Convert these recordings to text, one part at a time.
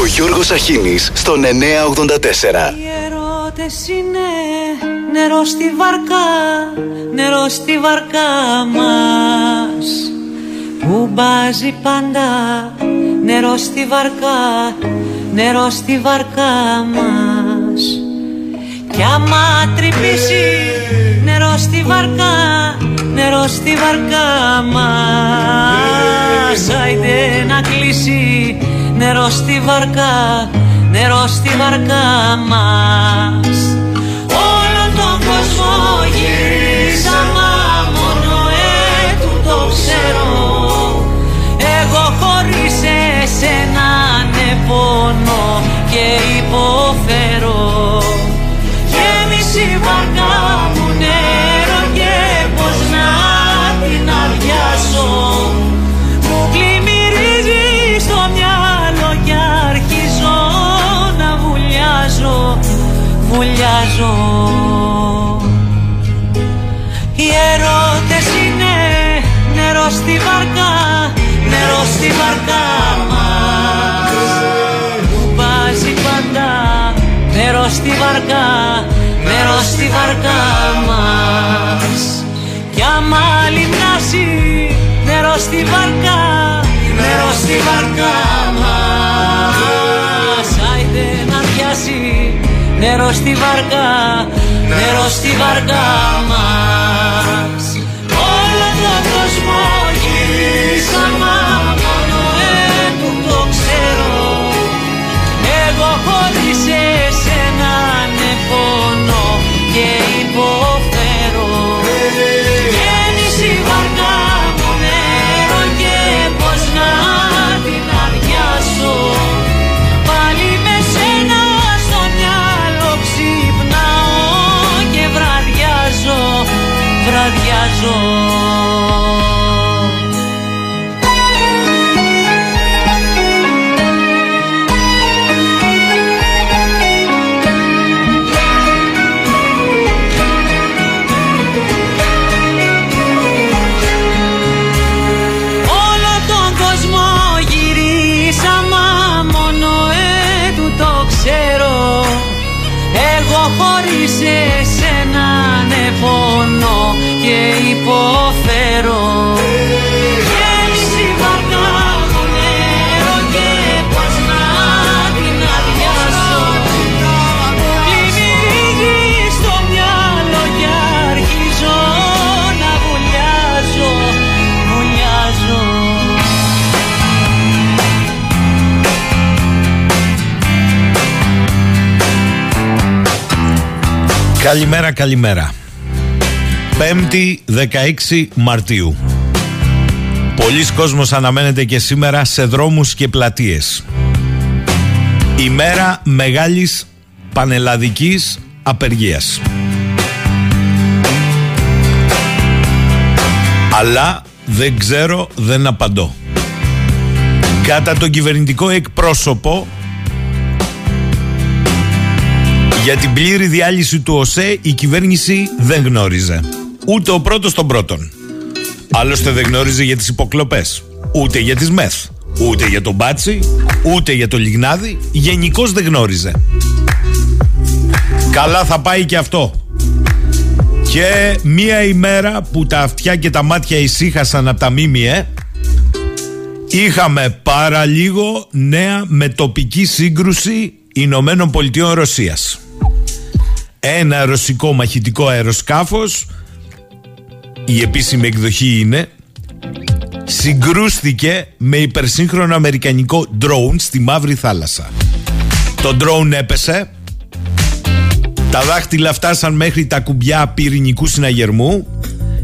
Ο Γιώργος Αχίνης στον 984. Οι ερώτες είναι νερό στη βαρκά, νερό στη βαρκά μας. Που μπάζει πάντα νερό στη βαρκά, νερό στη βαρκά μας. Κι άμα τρυπήσει νερό στη βαρκά, νερό στη βαρκά μας. Άιντε να κλείσει νερό στη βαρκά, νερό στη βαρκά μας. Όλο τον κόσμο γυρίσαμε μόνο έτου το ξέρω. Εγώ χωρίς εσένα ναι πονώ και υποφέρω. Γέμισε η βαρκά βουλιάζω Οι ερώτες είναι νερό στη βαρκά, νερό στη βαρκά μας. Που βάζει πάντα νερό στη βαρκά, νερό στη βαρκά μας. Κι άμα λιμνάσει νερό στη βαρκά, νερό στη βαρκά νερό στη βαρκά, νερό στη βαρκά μας Καλημέρα, καλημέρα. 5η 16 Μαρτίου. Πολλοί κόσμος αναμένεται και σήμερα σε δρόμους και πλατείες. Ημέρα μεγάλης πανελλαδικής απεργίας. Αλλά δεν ξέρω, δεν απαντώ. Κατά τον κυβερνητικό εκπρόσωπο για την πλήρη διάλυση του ΟΣΕ η κυβέρνηση δεν γνώριζε. Ούτε ο πρώτος τον πρώτον. Άλλωστε δεν γνώριζε για τις υποκλοπές. Ούτε για τις ΜΕΘ. Ούτε για τον Μπάτσι. Ούτε για το Λιγνάδι. Γενικώς δεν γνώριζε. Καλά θα πάει και αυτό. Και μία ημέρα που τα αυτιά και τα μάτια ησύχασαν από τα ΜΜΕ είχαμε παραλίγο νέα με τοπική σύγκρουση Ηνωμένων Πολιτειών Ρωσίας. Ένα ρωσικό μαχητικό αεροσκάφος η επίσημη εκδοχή είναι συγκρούστηκε με υπερσύγχρονο αμερικανικό drone στη Μαύρη Θάλασσα. Το drone έπεσε τα δάχτυλα φτάσαν μέχρι τα κουμπιά πυρηνικού συναγερμού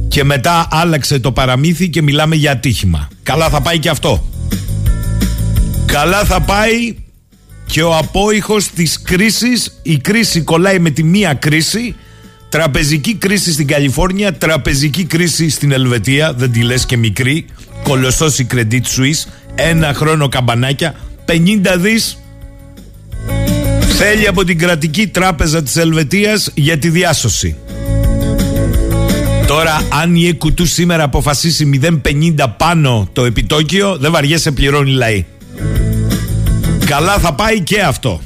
και μετά άλλαξε το παραμύθι και μιλάμε για ατύχημα. Καλά θα πάει και αυτό. Καλά θα πάει και ο απόϊχος της κρίσης. Η κρίση κολλάει με τη μία κρίση. Τραπεζική κρίση στην Καλιφόρνια, τραπεζική κρίση στην Ελβετία, δεν τη λες και μικρή. Κολοσσός η Credit Suisse, ένα χρόνο καμπανάκια, 50 δις θέλει από την κρατική τράπεζα της Ελβετίας για τη διάσωση. Τώρα, αν η ΕΚΟΥΤΟΥ σήμερα αποφασίσει 0,50 πάνω το επιτόκιο, δεν βαριέσαι πληρώνει λαή. Καλά θα πάει και αυτό.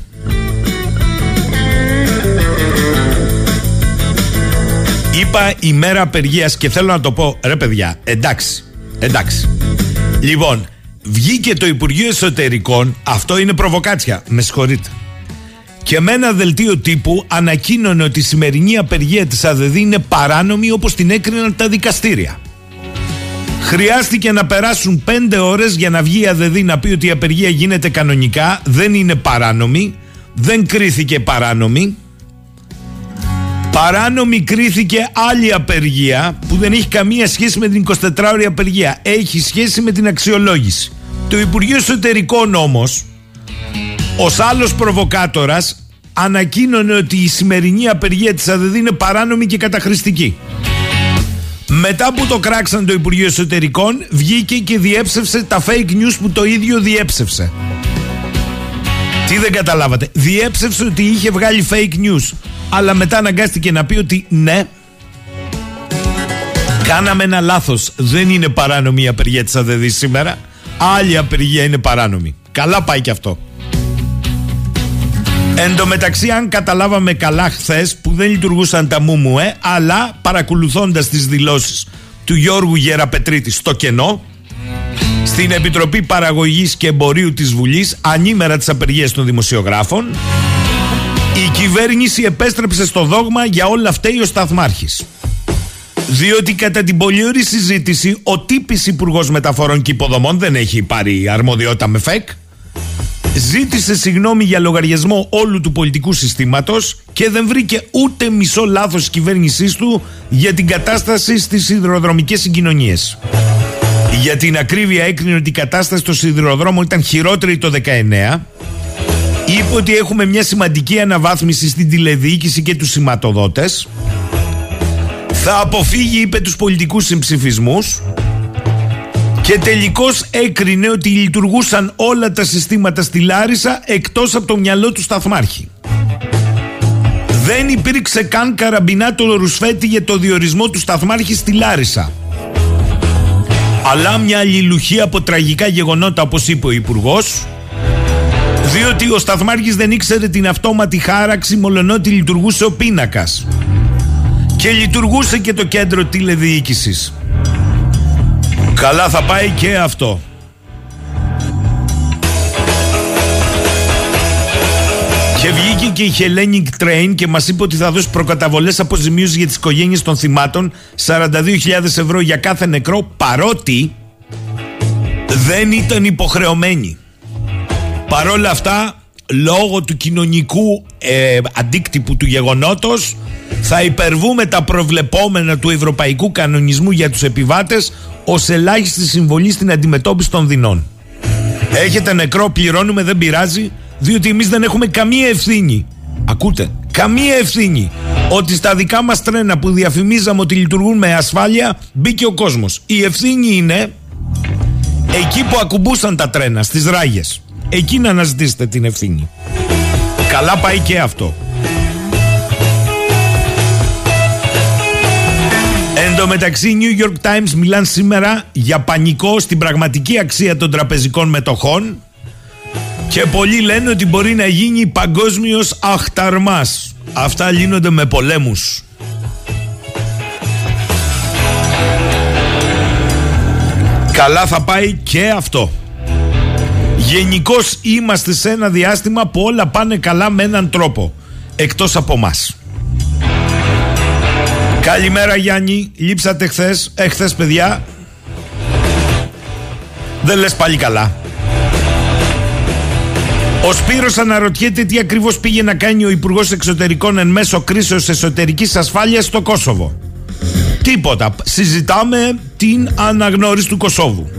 Είπα ημέρα απεργίας και θέλω να το πω, ρε παιδιά, εντάξει. Εντάξει. Λοιπόν, βγήκε το Υπουργείο Εσωτερικών, αυτό είναι προβοκάτσια, με συγχωρείτε. Και με ένα δελτίο τύπου ανακοίνωνε ότι η σημερινή απεργία της ΑΔΔ είναι παράνομη όπως την έκριναν τα δικαστήρια. Χρειάστηκε να περάσουν πέντε ώρες για να βγει η ΑΔΔ να πει ότι η απεργία γίνεται κανονικά, δεν είναι παράνομη, δεν κρίθηκε παράνομη. Παράνομη κρίθηκε άλλη απεργία που δεν έχει καμία σχέση με την 24ωρη απεργία. Έχει σχέση με την αξιολόγηση. Το Υπουργείο Εσωτερικών όμως, ως άλλος προβοκάτορας, ανακοίνωνε ότι η σημερινή απεργία της ΑΔΔ είναι παράνομη και καταχρηστική. Μετά που το κράξαν το Υπουργείο Εσωτερικών, βγήκε και διέψευσε τα fake news που το ίδιο διέψευσε. Τι δεν καταλάβατε; Διέψευσε ότι είχε βγάλει fake news. Αλλά μετά αναγκάστηκε να πει ότι ναι, κάναμε ένα λάθος. Δεν είναι παράνομη η απεργία της ΑΔΔ σήμερα. Άλλη απεργία είναι παράνομη. Καλά πάει και αυτό. Εν τω μεταξύ, αν καταλάβαμε καλά χθες που δεν λειτουργούσαν τα μούμουε, αλλά παρακολουθώντας τις δηλώσεις του Γιώργου Γεραπετρίτη στο κενό, στην Επιτροπή Παραγωγής και Εμπορίου της Βουλής, ανήμερα τις απεργίες των δημοσιογράφων, η κυβέρνηση επέστρεψε στο δόγμα για όλα αυτά ο Σταθμάρχης. Διότι κατά την πολύ ωραία συζήτηση, ο τύπης Υπουργός Μεταφορών και Υποδομών δεν έχει πάρει αρμοδιότητα με ΦΕΚ, ζήτησε συγγνώμη για λογαριασμό όλου του πολιτικού συστήματος και δεν βρήκε ούτε μισό λάθος της κυβέρνησής του για την κατάσταση στις σιδηροδρομικές συγκοινωνίες. Για την ακρίβεια έκρινε ότι η κατάσταση στο σιδηροδρόμο ήταν χειρότερη το 19. Είπε ότι έχουμε μια σημαντική αναβάθμιση στην τηλεδιοίκηση και τους σηματοδότες. Θα αποφύγει, είπε, τους πολιτικούς συμψηφισμούς και τελικώς έκρινε ότι λειτουργούσαν όλα τα συστήματα στη Λάρισα εκτός από το μυαλό του Σταθμάρχη. Δεν υπήρξε καν καραμπινάτο ρουσφέτη για το διορισμό του Σταθμάρχη στη Λάρισα. Αλλά μια αλληλουχία από τραγικά γεγονότα όπως είπε ο υπουργός, διότι ο Σταθμάρχης δεν ήξερε την αυτόματη χάραξη μολονότι λειτουργούσε ο πίνακας και λειτουργούσε και το κέντρο τηλεδιοίκησης. Καλά θα πάει και αυτό. Και βγήκε και η Hellenic Train και μας είπε ότι θα δώσει προκαταβολές αποζημίωσης για τις οικογένειες των θυμάτων 42.000 ευρώ για κάθε νεκρό παρότι δεν ήταν υποχρεωμένοι. Παρόλα αυτά λόγω του κοινωνικού ε, αντίκτυπου του γεγονότος θα υπερβούμε τα προβλεπόμενα του ευρωπαϊκού κανονισμού για τους επιβάτες ως ελάχιστη συμβολή στην αντιμετώπιση των δεινών. Έχετε νεκρό, πληρώνουμε, δεν πειράζει, διότι εμείς δεν έχουμε καμία ευθύνη. Ακούτε, καμία ευθύνη ότι στα δικά μας τρένα που διαφημίζαμε ότι λειτουργούν με ασφάλεια μπήκε ο κόσμος. Η ευθύνη είναι εκεί που ακουμπούσαν τα τρένα, στις ράγες. Εκεί να αναζητήσετε την ευθύνη. Καλά πάει και αυτό. Τω μεταξύ, New York Times μιλάνε σήμερα για πανικό στην πραγματική αξία των τραπεζικών μετοχών και πολλοί λένε ότι μπορεί να γίνει παγκόσμιος αχταρμάς. Αυτά λύνονται με πολέμους. Καλά θα πάει και αυτό. Γενικώς είμαστε σε ένα διάστημα που όλα πάνε καλά με έναν τρόπο. Εκτός από μας. Καλημέρα Γιάννη, λείψατε χθες, εχθές παιδιά. Δεν λες πάλι καλά. Ο Σπύρος αναρωτιέται τι ακριβώς πήγε να κάνει ο Υπουργός Εξωτερικών εν μέσω κρίσεως εσωτερικής ασφάλειας στο Κόσοβο. Τίποτα. Συζητάμε την αναγνώριση του Κωσόβου.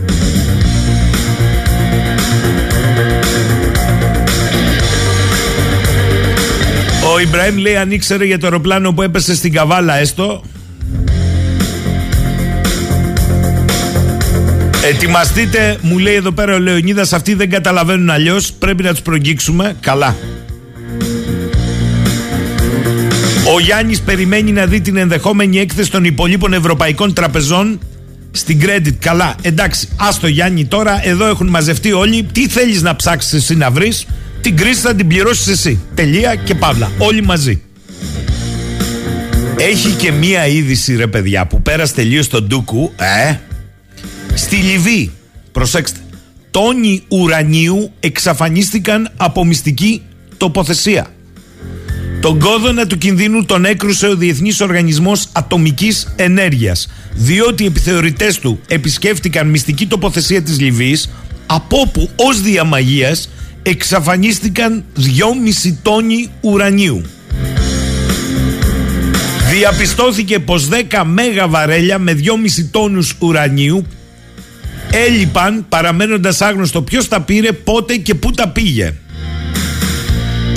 Ο Ιμπραήμ λέει αν ήξερε για το αεροπλάνο που έπεσε στην Καβάλα έστω Ετοιμαστείτε, μου λέει εδώ πέρα ο Λεωνίδας, αυτοί δεν καταλαβαίνουν αλλιώς. Πρέπει να τους προγγίξουμε. Καλά. Ο Γιάννης περιμένει να δει την ενδεχόμενη έκθεση των υπολείπων ευρωπαϊκών τραπεζών στην credit. Καλά, εντάξει, άστο Γιάννη τώρα, εδώ έχουν μαζευτεί όλοι. Τι θέλεις να ψάξεις εσύ να βρεις, την κρίση θα την πληρώσεις εσύ. Τελεία και παύλα. Όλοι μαζί. Έχει και μία είδηση ρε παιδιά που πέρασε τελείως στον Ντούκου. Ε, στη Λιβύη. Προσέξτε. Τόνοι ουρανίου εξαφανίστηκαν από μυστική τοποθεσία. Τον κόδωνα του κινδύνου τον έκρουσε ο Διεθνής Οργανισμός Ατομικής Ενέργειας διότι οι επιθεωρητές του επισκέφτηκαν μυστική τοποθεσία της Λιβύης από όπου ως διαμαγείας εξαφανίστηκαν 2,5 τόνοι ουρανίου. Διαπιστώθηκε πως 10 μέγα βαρέλια με 2,5 τόνους ουρανίου έλειπαν παραμένοντας άγνωστο ποιος τα πήρε, πότε και πού τα πήγε.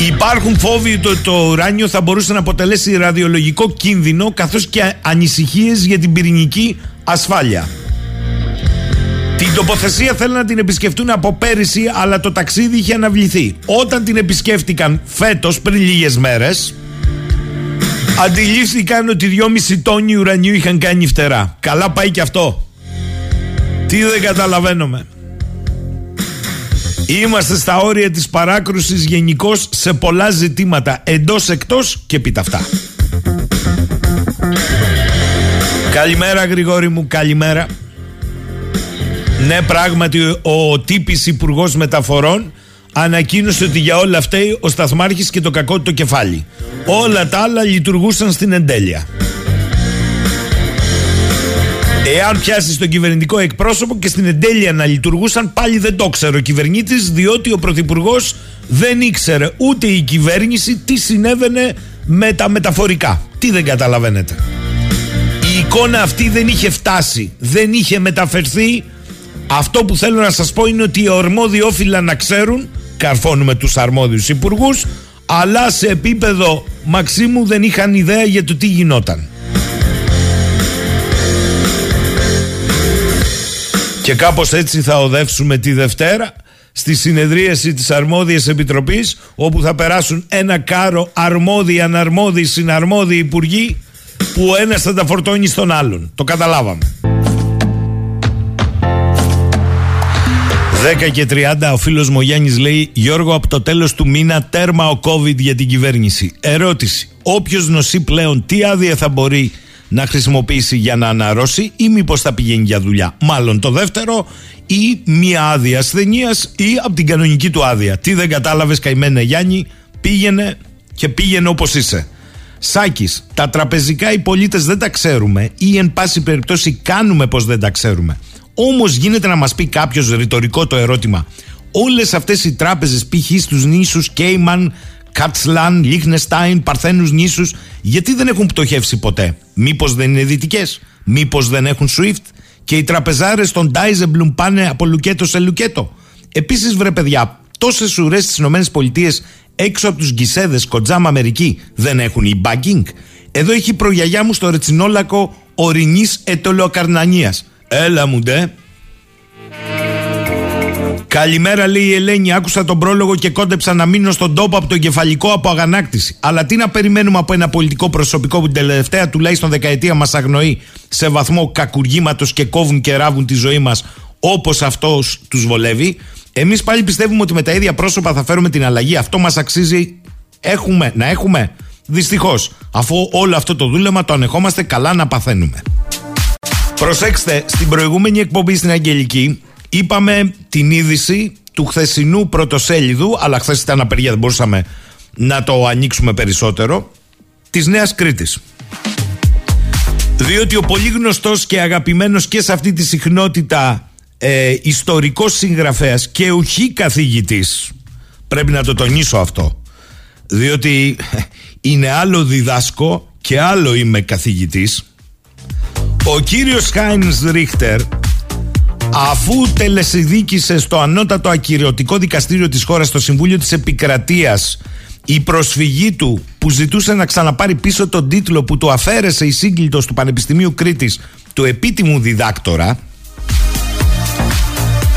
Υπάρχουν φόβοι ότι το, ουράνιο θα μπορούσε να αποτελέσει ραδιολογικό κίνδυνο καθώς και ανησυχίες για την πυρηνική ασφάλεια. Την τοποθεσία θέλουν να την επισκεφτούν από πέρυσι, αλλά το ταξίδι είχε αναβληθεί. Όταν την επισκέφτηκαν φέτος πριν λίγες μέρες, αντιλήφθηκαν ότι 2,5 τόνοι ουρανίου είχαν κάνει φτερά. Καλά πάει και αυτό. Τι δεν καταλαβαίνουμε. Είμαστε στα όρια της παράκρουσης γενικώς σε πολλά ζητήματα εντός εκτός και πίτα αυτά. Καλημέρα Γρηγόρη μου, καλημέρα. Ναι πράγματι ο τύπης υπουργός Μεταφορών ανακοίνωσε ότι για όλα αυτά ο Σταθμάρχης και το κακό του το κεφάλι. Όλα τα άλλα λειτουργούσαν στην εντέλεια. Εάν πιάσεις τον κυβερνητικό εκπρόσωπο και στην εντέλεια να λειτουργούσαν, πάλι δεν το ξέρω ο κυβερνήτης, διότι ο πρωθυπουργός δεν ήξερε ούτε η κυβέρνηση τι συνέβαινε με τα μεταφορικά. Τι δεν καταλαβαίνετε. Η εικόνα αυτή δεν είχε φτάσει, δεν είχε μεταφερθεί. Αυτό που θέλω να σας πω είναι ότι οι ορμόδιοι όφυλα να ξέρουν, καρφώνουμε τους αρμόδιους υπουργούς, αλλά σε επίπεδο Μαξίμου δεν είχαν ιδέα για το τι γινόταν. Και κάπως έτσι θα οδεύσουμε τη Δευτέρα στη συνεδρίαση της αρμόδιας επιτροπής όπου θα περάσουν ένα κάρο αρμόδιοι, αναρμόδιοι, συναρμόδιοι υπουργοί που ο ένας θα τα φορτώνει στον άλλον. Το καταλάβαμε. 10 και 30 ο φίλος μου Γιάννης λέει Γιώργο από το τέλος του μήνα τέρμα ο COVID για την κυβέρνηση. Ερώτηση. Όποιος νοσεί πλέον τι άδεια θα μπορεί να χρησιμοποιήσει για να αναρρώσει ή μήπως θα πηγαίνει για δουλειά. Μάλλον το δεύτερο ή μία άδεια ασθενείας ή από την κανονική του άδεια. Τι δεν κατάλαβες, καημένε Γιάννη, πήγαινε και πήγαινε όπως είσαι. Σάκης, τα τραπεζικά οι πολίτες δεν τα ξέρουμε ή εν πάση περιπτώσει κάνουμε πως δεν τα ξέρουμε. Όμως γίνεται να μας πει κάποιος ρητορικό το ερώτημα. Όλες αυτές οι τράπεζες, π.χ. στους νήσους Κέιμαν, Κάτσλαν, Λίχνεστάιν, Παρθένους νήσους, γιατί δεν έχουν πτωχεύσει ποτέ; Μήπως δεν είναι δυτικές, μήπως δεν έχουν SWIFT και οι τραπεζάρες των Ντάιζεμπλουμ πάνε από λουκέτο σε λουκέτο. Επίσης, βρε παιδιά, τόσες ουρές στις ΗΠΑ έξω από τους γκισέδες Κοντζάμ Αμερική δεν έχουν η banking. Εδώ έχει η προγιαγιά μου στο ρετσινόλακο ορεινή ετολοκαρνανίας. Έλα μου ντε. Καλημέρα, λέει η Ελένη. Άκουσα τον πρόλογο και κόντεψα να μείνω στον τόπο από το κεφαλικό από αγανάκτηση. Αλλά τι να περιμένουμε από ένα πολιτικό προσωπικό που την τελευταία τουλάχιστον δεκαετία μας αγνοεί σε βαθμό κακουργήματος και κόβουν και ράβουν τη ζωή μας όπως αυτός τους βολεύει. Εμείς πάλι πιστεύουμε ότι με τα ίδια πρόσωπα θα φέρουμε την αλλαγή. Αυτό μας αξίζει έχουμε, να έχουμε. Δυστυχώς, αφού όλο αυτό το δούλεμα το ανεχόμαστε, καλά να παθαίνουμε. Προσέξτε, στην προηγούμενη εκπομπή στην Αγγελική Είπαμε την είδηση του χθεσινού πρωτοσέλιδου, αλλά χθες ήταν απεργία, δεν μπορούσαμε να το ανοίξουμε περισσότερο, της Νέας Κρήτης. Διότι ο πολύ γνωστός και αγαπημένος και σε αυτή τη συχνότητα ε, ιστορικός συγγραφέας και ουχή καθηγητής, πρέπει να το τονίσω αυτό, διότι είναι άλλο διδάσκω και άλλο είμαι καθηγητής, ο κύριος Χάινς Ρίχτερ Αφού τελεσυδίκησε στο ανώτατο ακυριωτικό δικαστήριο της χώρας στο Συμβούλιο της Επικρατείας η προσφυγή του που ζητούσε να ξαναπάρει πίσω τον τίτλο που του αφαίρεσε η σύγκλιτος του Πανεπιστημίου Κρήτης του επίτιμου διδάκτορα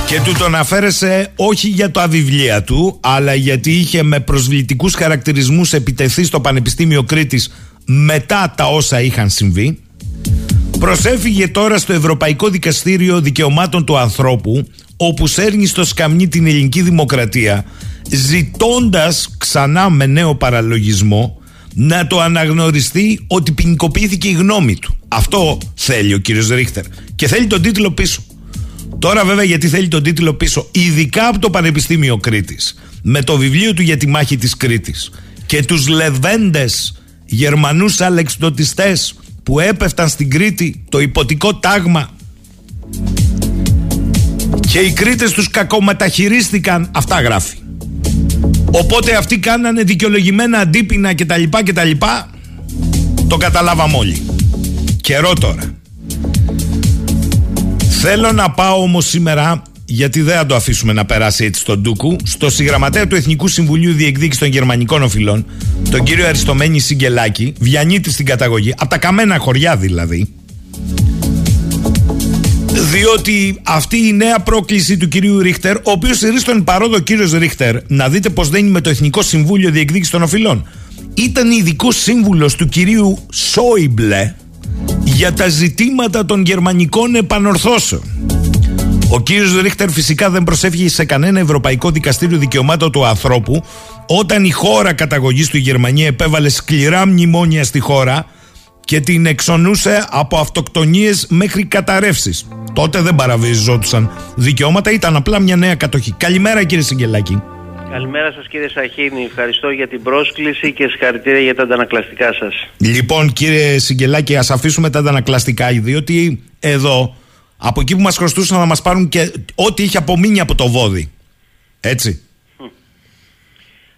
και του τον αφαίρεσε όχι για το αβιβλία του αλλά γιατί είχε με προσβλητικούς χαρακτηρισμούς επιτεθεί στο Πανεπιστήμιο Κρήτης μετά τα όσα είχαν συμβεί προσέφυγε τώρα στο Ευρωπαϊκό Δικαστήριο Δικαιωμάτων του Ανθρώπου όπου σέρνει στο σκαμνί την ελληνική δημοκρατία ζητώντας ξανά με νέο παραλογισμό να το αναγνωριστεί ότι ποινικοποιήθηκε η γνώμη του. Αυτό θέλει ο κύριος Ρίχτερ και θέλει τον τίτλο πίσω. Τώρα βέβαια γιατί θέλει τον τίτλο πίσω ειδικά από το Πανεπιστήμιο Κρήτης με το βιβλίο του για τη μάχη της Κρήτης και τους λεβέντες Γερμανούς αλεξιδοτιστές που έπεφταν στην Κρήτη το υποτικό τάγμα. Και οι Κρήτες τους κακομεταχειρίστηκαν αυτά γράφει. Οπότε αυτοί κάνανε δικαιολογημένα αντίπεινα και τα λοιπά και τα λοιπά. Το καταλάβαμε όλοι. Καιρό τώρα. Θέλω να πάω όμως σήμερα γιατί δεν θα το αφήσουμε να περάσει έτσι στον Ντούκου, στο συγγραμματέα του Εθνικού Συμβουλίου Διεκδίκηση των Γερμανικών Οφειλών, τον κύριο Αριστομένη Σιγκελάκη, Βιανίτη στην καταγωγή, από τα καμένα χωριά δηλαδή. Διότι αυτή η νέα πρόκληση του κυρίου Ρίχτερ, ο οποίος στηρίζει τον παρόδο κύριος Ρίχτερ, να δείτε πώς δεν είναι με το Εθνικό Συμβούλιο Διεκδίκηση των Οφειλών, ήταν ειδικό σύμβουλος του κυρίου Σόιμπλε για τα ζητήματα των γερμανικών επανορθώσεων. Ο κύριος Ρίχτερ φυσικά δεν προσέφυγε σε κανένα Ευρωπαϊκό Δικαστήριο Δικαιωμάτων του Ανθρώπου όταν η χώρα καταγωγής του η Γερμανία επέβαλε σκληρά μνημόνια στη χώρα και την εξονούσε από αυτοκτονίες μέχρι καταρρεύσεις. Τότε δεν παραβιζόντουσαν δικαιώματα, ήταν απλά μια νέα κατοχή. Καλημέρα κύριε Σιγκελάκη. Καλημέρα σας κύριε Σαχίνη, ευχαριστώ για την πρόσκληση και συγχαρητήρια για τα αντανακλαστικά σας. Λοιπόν κύριε Σιγκελάκη ας αφήσουμε τα αντανακλαστικά διότι εδώ από εκεί που μας χρωστούσαν να μας πάρουν και ό,τι είχε απομείνει από το βόδι. Έτσι.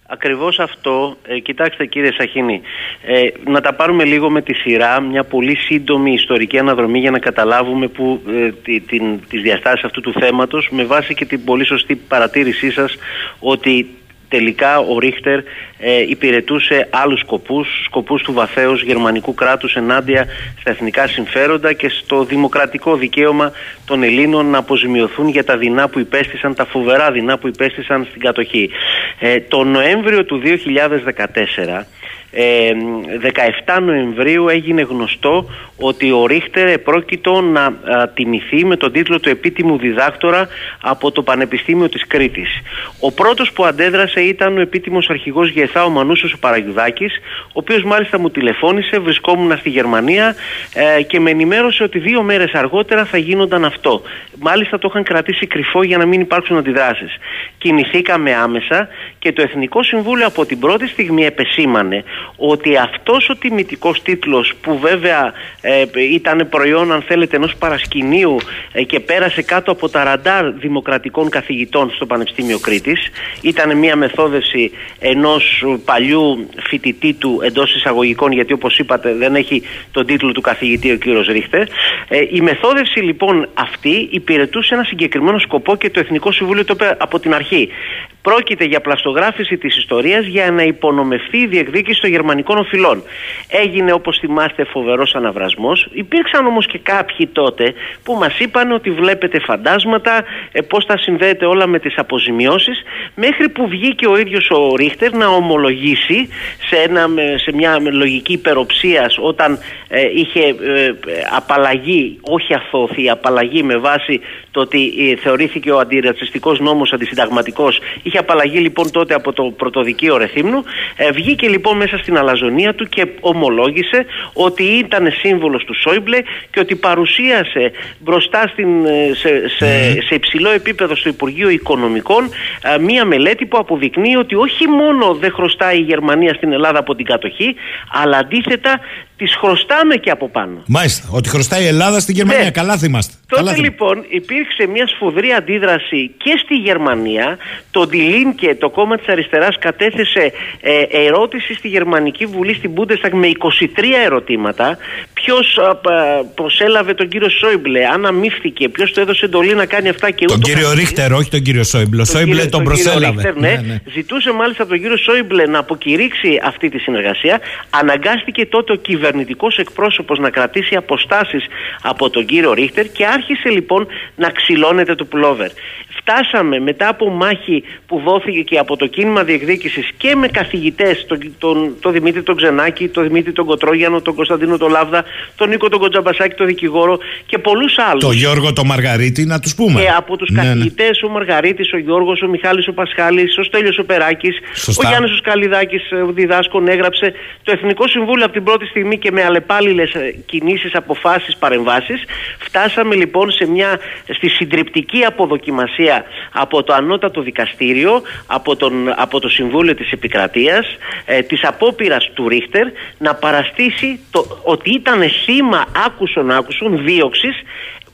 Ακριβώς αυτό, ε, κοιτάξτε κύριε Σαχίνη, ε, να τα πάρουμε λίγο με τη σειρά, μια πολύ σύντομη ιστορική αναδρομή για να καταλάβουμε που, ε, τη, την, τις διαστάσεις αυτού του θέματος με βάση και την πολύ σωστή παρατήρησή σας ότι τελικά ο Ρίχτερ ε, υπηρετούσε άλλους σκοπούς, σκοπούς του βαθέως γερμανικού κράτους ενάντια στα εθνικά συμφέροντα και στο δημοκρατικό δικαίωμα των Ελλήνων να αποζημιωθούν για τα δεινά που υπέστησαν, τα φοβερά δεινά που υπέστησαν στην κατοχή. Ε, το Νοέμβριο του 2014 17 Νοεμβρίου έγινε γνωστό ότι ο Ρίχτερ επρόκειτο να τιμηθεί με τον τίτλο του επίτιμου διδάκτορα από το Πανεπιστήμιο της Κρήτης. Ο πρώτος που αντέδρασε ήταν ο επίτιμος αρχηγός Γεθά ο Μανούσος ο Παραγιουδάκης, ο οποίος μάλιστα μου τηλεφώνησε, βρισκόμουν στη Γερμανία ε, και με ενημέρωσε ότι δύο μέρες αργότερα θα γίνονταν αυτό. Μάλιστα το είχαν κρατήσει κρυφό για να μην υπάρξουν αντιδράσεις. Κινηθήκαμε άμεσα και το Εθνικό Συμβούλιο από την πρώτη στιγμή επεσήμανε ότι αυτός ο τιμητικός τίτλος που βέβαια ε, ήταν προϊόν αν θέλετε ενός παρασκηνίου ε, και πέρασε κάτω από τα ραντάρ δημοκρατικών καθηγητών στο Πανεπιστήμιο Κρήτης ήταν μια μεθόδευση ενός παλιού φοιτητή του εντός εισαγωγικών γιατί όπως είπατε δεν έχει τον τίτλο του καθηγητή ο κύριος Ρίχτερ. Ε, η μεθόδευση λοιπόν αυτή υπηρετούσε ένα συγκεκριμένο σκοπό και το Εθνικό Συμβούλιο το είπε από την αρχή. Πρόκειται για πλαστογράφηση της ιστορίας για να υπονομευθεί η διεκδίκηση των γερμανικών οφειλών. Έγινε όπως θυμάστε φοβερός αναβρασμός. Υπήρξαν όμως και κάποιοι τότε που μας είπαν ότι βλέπετε φαντάσματα, ε, πώς θα συνδέεται όλα με τις αποζημιώσεις μέχρι που βγήκε ο ίδιος ο Ρίχτερ να ομολογήσει σε, ένα, σε μια λογική υπεροψίας όταν ε, είχε ε, απαλλαγή, όχι αθώθη, απαλλαγή με βάση το ότι ε, θεωρήθηκε ο αντιρατσιστικός νόμος αντισυνταγματικός Είχε απαλλαγεί λοιπόν τότε από το πρωτοδικείο Ρεθύμνου. Ε, βγήκε λοιπόν μέσα στην αλαζονία του και ομολόγησε ότι ήταν σύμβολος του Σόιμπλε και ότι παρουσίασε μπροστά στην, ε, σε, σε, σε υψηλό επίπεδο στο Υπουργείο Οικονομικών ε, μία μελέτη που αποδεικνύει ότι όχι μόνο δεν χρωστάει η Γερμανία στην Ελλάδα από την κατοχή, αλλά αντίθετα τις χρωστάμε και από πάνω. Μάλιστα. Ότι χρωστάει η Ελλάδα στην Γερμανία. Ναι. Καλά θυμάστε. Τότε Καλά λοιπόν υπήρξε μια σφοδρή αντίδραση και στη Γερμανία. Το Ντιλίνκε, το κόμμα της αριστεράς, κατέθεσε ε, ερώτηση στη Γερμανική Βουλή στην Bundestag με 23 ερωτήματα. Ποιος προσέλαβε τον κύριο Σόιμπλε, αν αμύφθηκε, ποιος του έδωσε εντολή να κάνει αυτά και ούτως. Τον κύριο Ρίχτερ, όχι τον κύριο Σόιμπλε. Ο Σόιμπλε τον, προσέλαβε. Ρίχτερ, ναι. ναι, ναι. Ζητούσε μάλιστα τον κύριο Σόιμπλε να αποκηρύξει αυτή τη συνεργασία. Αναγκάστηκε τότε ο κυβερνητικό κυβερνητικός εκπρόσωπος να κρατήσει αποστάσεις από τον κύριο Ρίχτερ και άρχισε λοιπόν να ξυλώνεται το πουλόβερ. Φτάσαμε μετά από μάχη που δόθηκε και από το κίνημα διεκδίκησης και με καθηγητές, τον, τον, τον Δημήτρη τον Ξενάκη, τον Δημήτρη τον Κοτρόγιανο, τον Κωνσταντίνο τον Λάβδα, τον Νίκο τον Κοντζαμπασάκη, τον δικηγόρο και πολλούς άλλους. Το Γιώργο τον Μαργαρίτη να τους πούμε. Και από τους Ναι, ναι. καθηγητές ο Μαργαρίτης, ο Γιώργος, ο Μιχάλης ο Πασχάλης, ο Στέλιος ο Περάκης, Σωστά. ο Γιάννης ο Σκαλιδάκης ε, ο διδάσκων έγραψε το Εθνικό Συμβούλιο από την πρώτη στιγμή και με αλλεπάλληλες ε, κινήσεις, αποφάσεις, παρεμβάσεις. Φτάσαμε λοιπόν σε μια, στη συντριπτική αποδοκιμασία από το ανώτατο δικαστήριο, από, τον, από το Συμβούλιο της Επικρατείας, ε, της απόπειρας του Ρίχτερ να παραστήσει το, ότι ήταν θύμα άκουσον άκουσον δίωξης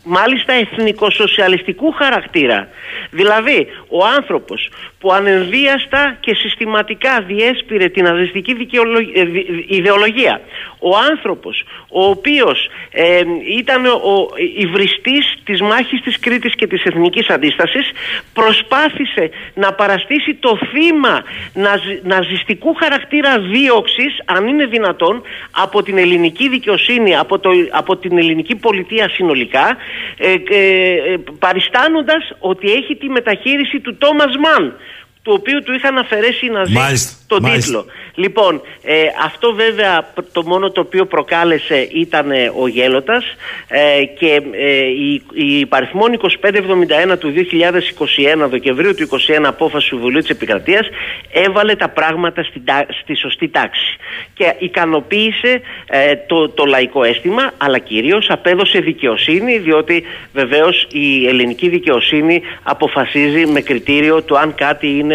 μάλιστα εθνικοσοσιαλιστικού χαρακτήρα. Δηλαδή, ο άνθρωπος που ανενδίαστα και συστηματικά διέσπηρε την ναζιστική δικαιολο- ε, δι- ιδεολογία, ο άνθρωπος ο οποίος ε, ήταν ο υβριστής της μάχης της Κρήτης και της εθνικής αντίστασης, προσπάθησε να παραστήσει το θύμα ναζι- ναζιστικού χαρακτήρα δίωξης, αν είναι δυνατόν, από την ελληνική δικαιοσύνη, από, το, από την ελληνική πολιτεία συνολικά, ε, ε, ε, παριστάνοντας ότι έχει τη μεταχείριση του Τόμας Μαν, του οποίου του είχαν αφαιρέσει οι Ναζί Μάλιστα, τον μάλιστα. τίτλο. Λοιπόν, ε, αυτό βέβαια π- το μόνο το οποίο προκάλεσε ήταν ε, ο Γέλοτας ε, και ε, η, η παριθμόν 2571 του 2021, Δεκεμβρίου του 2021 απόφαση του Βουλίου της Επικρατείας έβαλε τα πράγματα στην τά- στη σωστή τάξη και ικανοποίησε ε, το, το λαϊκό αίσθημα αλλά κυρίως απέδωσε δικαιοσύνη διότι βεβαίως η ελληνική δικαιοσύνη αποφασίζει με κριτήριο το αν κάτι είναι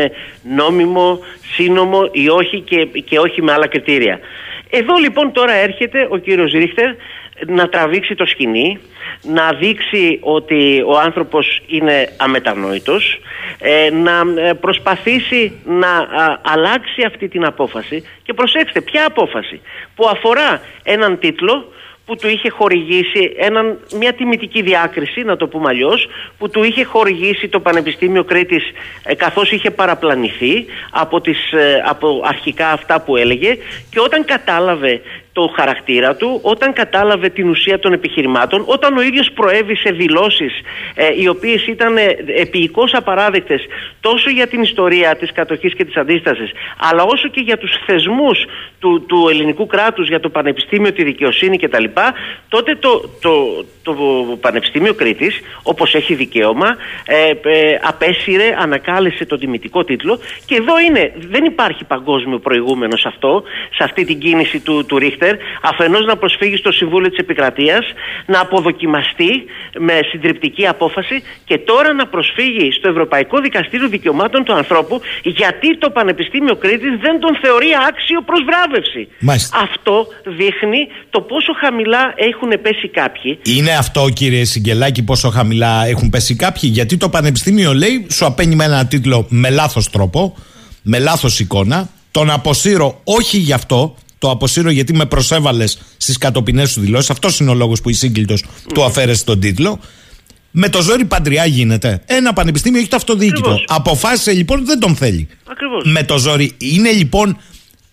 νόμιμο, σύνομο ή όχι και, και όχι με άλλα κριτήρια. Εδώ λοιπόν τώρα έρχεται ο κύριος Ρίχτερ να τραβήξει το σκηνή, να δείξει ότι ο άνθρωπος είναι αμετανόητος, ε, να ε, προσπαθήσει να α, αλλάξει αυτή την απόφαση και προσέξτε ποια απόφαση; Που αφορά έναν τίτλο που του είχε χορηγήσει έναν, μια τιμητική διάκριση, να το πούμε αλλιώς, που του είχε χορηγήσει το Πανεπιστήμιο Κρήτης ε, καθώς είχε παραπλανηθεί από, τις, ε, από αρχικά αυτά που έλεγε. Και όταν κατάλαβε το χαρακτήρα του, όταν κατάλαβε την ουσία των επιχειρημάτων, όταν ο ίδιος προέβη σε δηλώσεις ε, οι οποίες ήταν ε, επίοικώς απαράδεκτες τόσο για την ιστορία της κατοχής και της αντίστασης, αλλά όσο και για τους θεσμούς του, του ελληνικού κράτους, για το Πανεπιστήμιο, τη δικαιοσύνη κτλ. Τότε το, το, το Πανεπιστήμιο Κρήτης, όπως έχει δικαίωμα, ε, ε, απέσυρε, ανακάλεσε τον τιμητικό τίτλο και εδώ είναι, δεν υπάρχει παγκόσμιο προηγούμενο σε αυτό, σε αυτή την κίνηση του, του Ρίχτερ, αφενός να προσφύγει στο Συμβούλιο της Επικρατείας, να αποδοκιμαστεί με συντριπτική απόφαση και τώρα να προσφύγει στο Ευρωπαϊκό Δικαστήριο Δικαιωμάτων του Ανθρώπου γιατί το Πανεπιστήμιο Κρήτης δεν τον θεωρεί άξιο προς βράβευση. Μάλιστα. Αυτό δείχνει το πόσο χαμηλά έχουν πέσει κάποιοι Είναι αυτό, κύριε Σιγκελάκη, πόσο χαμηλά έχουν πέσει κάποιοι; Γιατί το Πανεπιστήμιο λέει, σου απένει με ένα τίτλο με λάθος τρόπο, με λάθος εικόνα. Τον αποσύρω όχι γι' αυτό. Το αποσύρω γιατί με προσέβαλες στις κατοπινές σου δηλώσεις. Αυτός είναι ο λόγος που η σύγκλιτο του αφαίρεσε τον τίτλο. Με το ζόρι παντριά γίνεται. Ένα πανεπιστήμιο έχει το αυτοδιοίκητο. Ακριβώς. Αποφάσισε λοιπόν δεν τον θέλει. Ακριβώς. Με το ζόρι. Είναι λοιπόν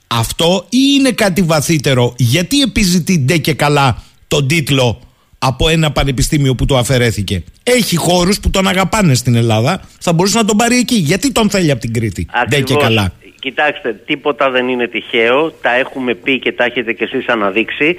αυτό ή είναι κάτι βαθύτερο; Γιατί επιζητεί ντε και καλά τον τίτλο από ένα πανεπιστήμιο που του αφαιρέθηκε; Έχει χώρους που τον αγαπάνε στην Ελλάδα. Θα μπορούσε να τον πάρει εκεί. Γιατί τον θέλει από την Κρήτη; Ντε και Ακριβώς. καλά. Κοιτάξτε, τίποτα δεν είναι τυχαίο. Τα έχουμε πει και τα έχετε κι εσείς αναδείξει.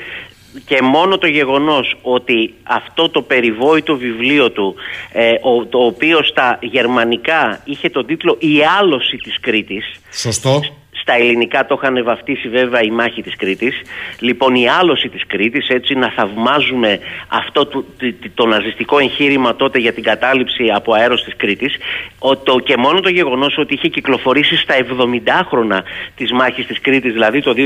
Και μόνο το γεγονός ότι αυτό το περιβόητο βιβλίο του, ε, ο, το οποίο στα γερμανικά είχε τον τίτλο «Η άλωση της Κρήτης», Σωστό. Στα ελληνικά το είχαν βαφτίσει βέβαια η μάχη της Κρήτης. Λοιπόν η άλωση της Κρήτης έτσι να θαυμάζουμε αυτό το, το, το ναζιστικό εγχείρημα τότε για την κατάληψη από αέρος της Κρήτης ο, το, και μόνο το γεγονός ότι είχε κυκλοφορήσει στα 70 χρόνια της μάχης της Κρήτης δηλαδή το 2011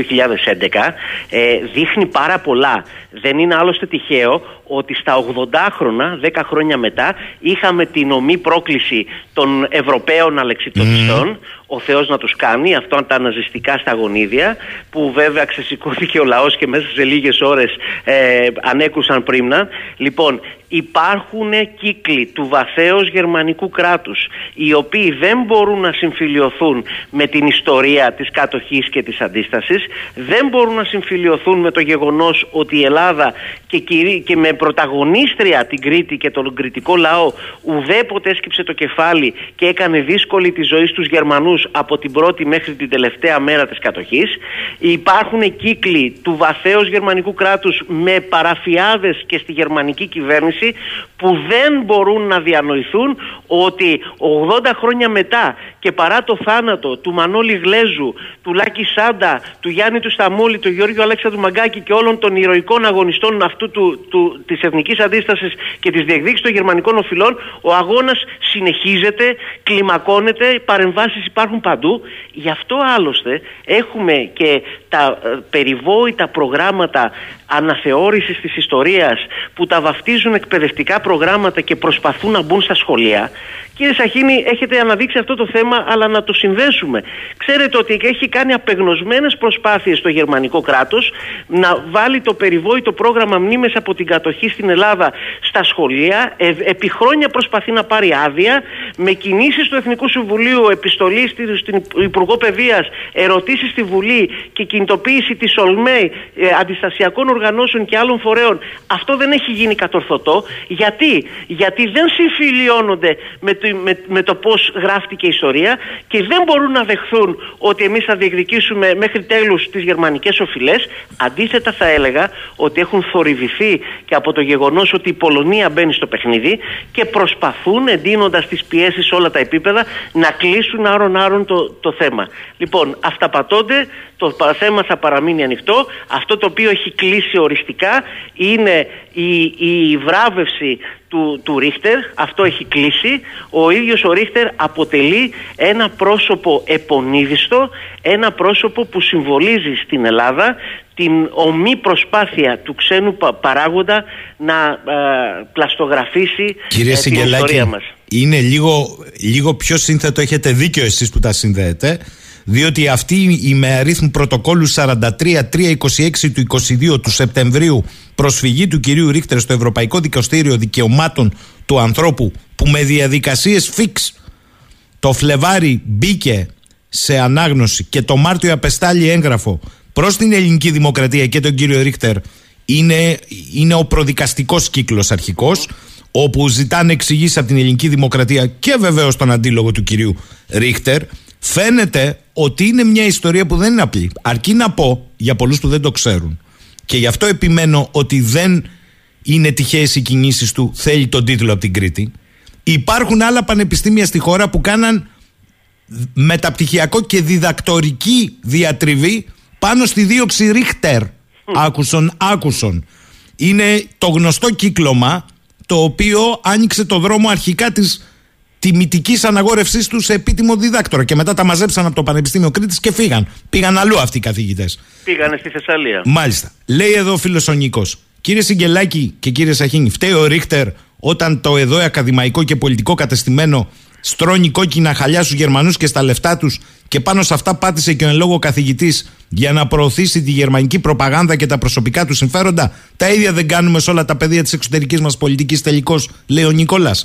ε, δείχνει πάρα πολλά. Δεν είναι άλλωστε τυχαίο ότι στα 80 χρόνια, 10 χρόνια μετά, είχαμε την ομή πρόκληση των Ευρωπαίων αλεξιτοτιστών, ο Θεός να τους κάνει, αυτό τα ναζιστικά στα γονίδια, που βέβαια ξεσηκώθηκε ο λαός και μέσα σε λίγες ώρες ε, ανέκουσαν πρίμνα. Λοιπόν, υπάρχουν κύκλοι του βαθέως γερμανικού κράτους οι οποίοι δεν μπορούν να συμφιλιωθούν με την ιστορία της κατοχής και της αντίστασης δεν μπορούν να συμφιλιωθούν με το γεγονός ότι η Ελλάδα και, και με πρωταγωνίστρια την Κρήτη και τον κριτικό λαό ουδέποτε έσκυψε το κεφάλι και έκανε δύσκολη τη ζωή στους Γερμανούς από την πρώτη μέχρι την τελευταία μέρα της κατοχής. Υπάρχουν κύκλοι του βαθέως γερμανικού κράτους με παραφιάδες και στη γερμανική κυβέρνηση που δεν μπορούν να διανοηθούν ότι 80 χρόνια μετά και παρά το θάνατο του Μανώλη Γλέζου, του Λάκη Σάντα, του Γιάννη του Σταμούλη, του Γιώργου Αλέξανδρου Μαγκάκη και όλων των ηρωικών αγωνιστών αυτού του, του, της εθνικής αντίστασης και της διεκδίκησης των γερμανικών οφειλών, ο αγώνας συνεχίζεται, κλιμακώνεται, παρεμβάσεις υπάρχουν παντού. Γι' αυτό άλλωστε έχουμε και τα ε, περιβόητα προγράμματα αναθεώρησης της ιστορίας που τα βαφτίζουν εκπαιδευτικά προγράμματα και προσπαθούν να μπουν στα σχολεία. Κύριε Σαχίνη, έχετε αναδείξει αυτό το θέμα, αλλά να το συνδέσουμε. Ξέρετε ότι έχει κάνει απεγνωσμένες προσπάθειες στο γερμανικό κράτος να βάλει το περιβόητο πρόγραμμα μνήμες από την κατοχή στην Ελλάδα στα σχολεία. Ε, επί χρόνια προσπαθεί να πάρει άδεια με κινήσεις του Εθνικού Συμβουλίου, επιστολής στην Υπουργό Παιδείας, ερωτήσεις στη Βουλή και κινητοποίηση της ΟΛΜΕΙ, ε, αντιστασιακών οργανώσεων και άλλων φορέων. Αυτό δεν έχει γίνει κατορθωτό. Γιατί, Γιατί δεν συμφιλιώνονται με το, με, με το πώς γράφτηκε η ιστορία και δεν μπορούν να δεχθούν ότι εμείς θα διεκδικήσουμε μέχρι τέλους τις γερμανικές οφειλές. Αντίθετα θα έλεγα ότι έχουν θορυβηθεί και από το γεγονός ότι η Πολωνία μπαίνει στο παιχνίδι και προσπαθούν εντείνοντας τις πιέσεις σε όλα τα επίπεδα να κλείσουν άρον-άρον το, το θέμα. Λοιπόν, αυταπατώνται, το θέμα θα παραμείνει ανοιχτό. Αυτό το οποίο έχει κλείσει οριστικά είναι η, η βράβευση του, του Ρίχτερ, αυτό έχει κλείσει. Ο ίδιος ο Ρίχτερ αποτελεί ένα πρόσωπο επονίδιστο, ένα πρόσωπο που συμβολίζει στην Ελλάδα την ομή προσπάθεια του ξένου παράγοντα να ε, πλαστογραφήσει Κύριε ε, την ιστορία μας. Είναι λίγο, λίγο πιο σύνθετο, έχετε δίκιο εσείς που τα συνδέετε, διότι αυτή η με αριθμου πρωτοκόλλου 43-326 του 22 του Σεπτεμβρίου προσφυγή του κυρίου Ρίχτερ στο Ευρωπαϊκό Δικαστήριο Δικαιωμάτων του Ανθρώπου που με διαδικασίες φίξ το Φλεβάρι μπήκε σε ανάγνωση και το Μάρτιο απεστάλλει έγγραφο προς την ελληνική δημοκρατία και τον κύριο Ρίχτερ είναι, είναι ο προδικαστικός κύκλος αρχικός όπου ζητάνε εξηγήσεις από την ελληνική δημοκρατία και βεβαίως τον αντίλογο του κυρίου Ρίχτερ φαίνεται ότι είναι μια ιστορία που δεν είναι απλή αρκεί να πω για πολλούς που δεν το ξέρουν και γι' αυτό επιμένω ότι δεν είναι τυχαίες οι κινήσεις του, θέλει τον τίτλο από την Κρήτη. Υπάρχουν άλλα πανεπιστήμια στη χώρα που κάναν μεταπτυχιακό και διδακτορική διατριβή πάνω στη δίωξη Ρίχτερ. Άκουσον, άκουσον. Είναι το γνωστό κύκλωμα το οποίο άνοιξε το δρόμο αρχικά της τιμητικής αναγόρευσής τους σε επίτιμο διδάκτορα. Και μετά τα μαζέψαν από το Πανεπιστήμιο Κρήτης και φύγαν. Πήγαν αλλού αυτοί οι καθηγητές. Πήγανε στη Θεσσαλία. Μάλιστα. Λέει εδώ ο φίλος ο Νίκος. Κύριε Σιγκελάκη και κύριε Σαχίνη, φταίει ο Ρίχτερ όταν το εδώ ακαδημαϊκό και πολιτικό κατεστημένο στρώνει κόκκινα χαλιά στους Γερμανούς και στα λεφτά τους και πάνω σε αυτά πάτησε και ο εν λόγω καθηγητής για να προωθήσει τη γερμανική προπαγάνδα και τα προσωπικά του συμφέροντα. Τα ίδια δεν κάνουμε σε όλα τα πεδία της εξωτερικής μας πολιτικής τελικώς, λέει ο Νικόλα.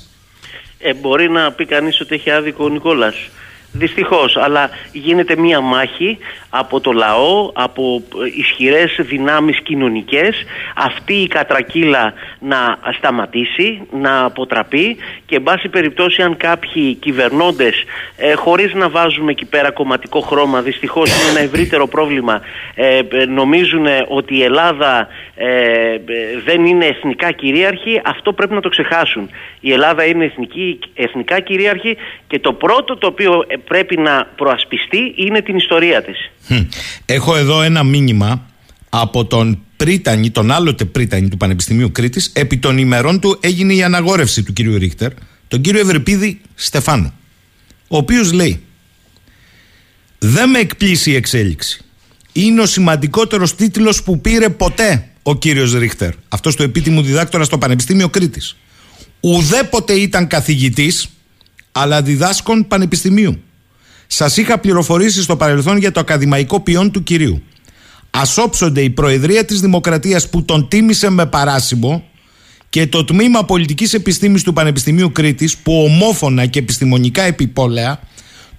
Ε, μπορεί να πει κανείς ότι έχει άδικο ο Νικόλας. Δυστυχώς, αλλά γίνεται μία μάχη από το λαό, από ισχυρές δυνάμεις κοινωνικές, αυτή η κατρακύλα να σταματήσει, να αποτραπεί και εν πάση περιπτώσει αν κάποιοι κυβερνώντες, ε, χωρίς να βάζουμε εκεί πέρα κομματικό χρώμα, δυστυχώς είναι ένα ευρύτερο πρόβλημα, ε, νομίζουν ότι η Ελλάδα ε, δεν είναι εθνικά κυρίαρχη, αυτό πρέπει να το ξεχάσουν. Η Ελλάδα είναι εθνική, εθνικά κυρίαρχη και το πρώτο το οποίο ε, πρέπει να προασπιστεί είναι την ιστορία της. Έχω εδώ ένα μήνυμα από τον Πρίτανη, τον άλλοτε Πρίτανη του Πανεπιστημίου Κρήτης. Επί των ημερών του έγινε η αναγόρευση του κυρίου Ρίχτερ τον κύριο Ευρυπίδη Στεφάνου ο οποίος λέει δεν με εκπλήσει η εξέλιξη. Είναι ο σημαντικότερος τίτλος που πήρε ποτέ ο κύριος Ρίχτερ. Αυτός του επίτιμου διδάκτορα στο Πανεπιστήμιο Κρήτης. Ουδέποτε ήταν καθηγητής αλλά διδάσκων πανεπιστημίου Σας είχα πληροφορήσει στο παρελθόν για το ακαδημαϊκό ποιόν του κυρίου. Ασόψονται η Προεδρία της Δημοκρατίας που τον τίμησε με παράσημο και το τμήμα πολιτικής επιστήμης του Πανεπιστημίου Κρήτης που ομόφωνα και επιστημονικά επιπόλαια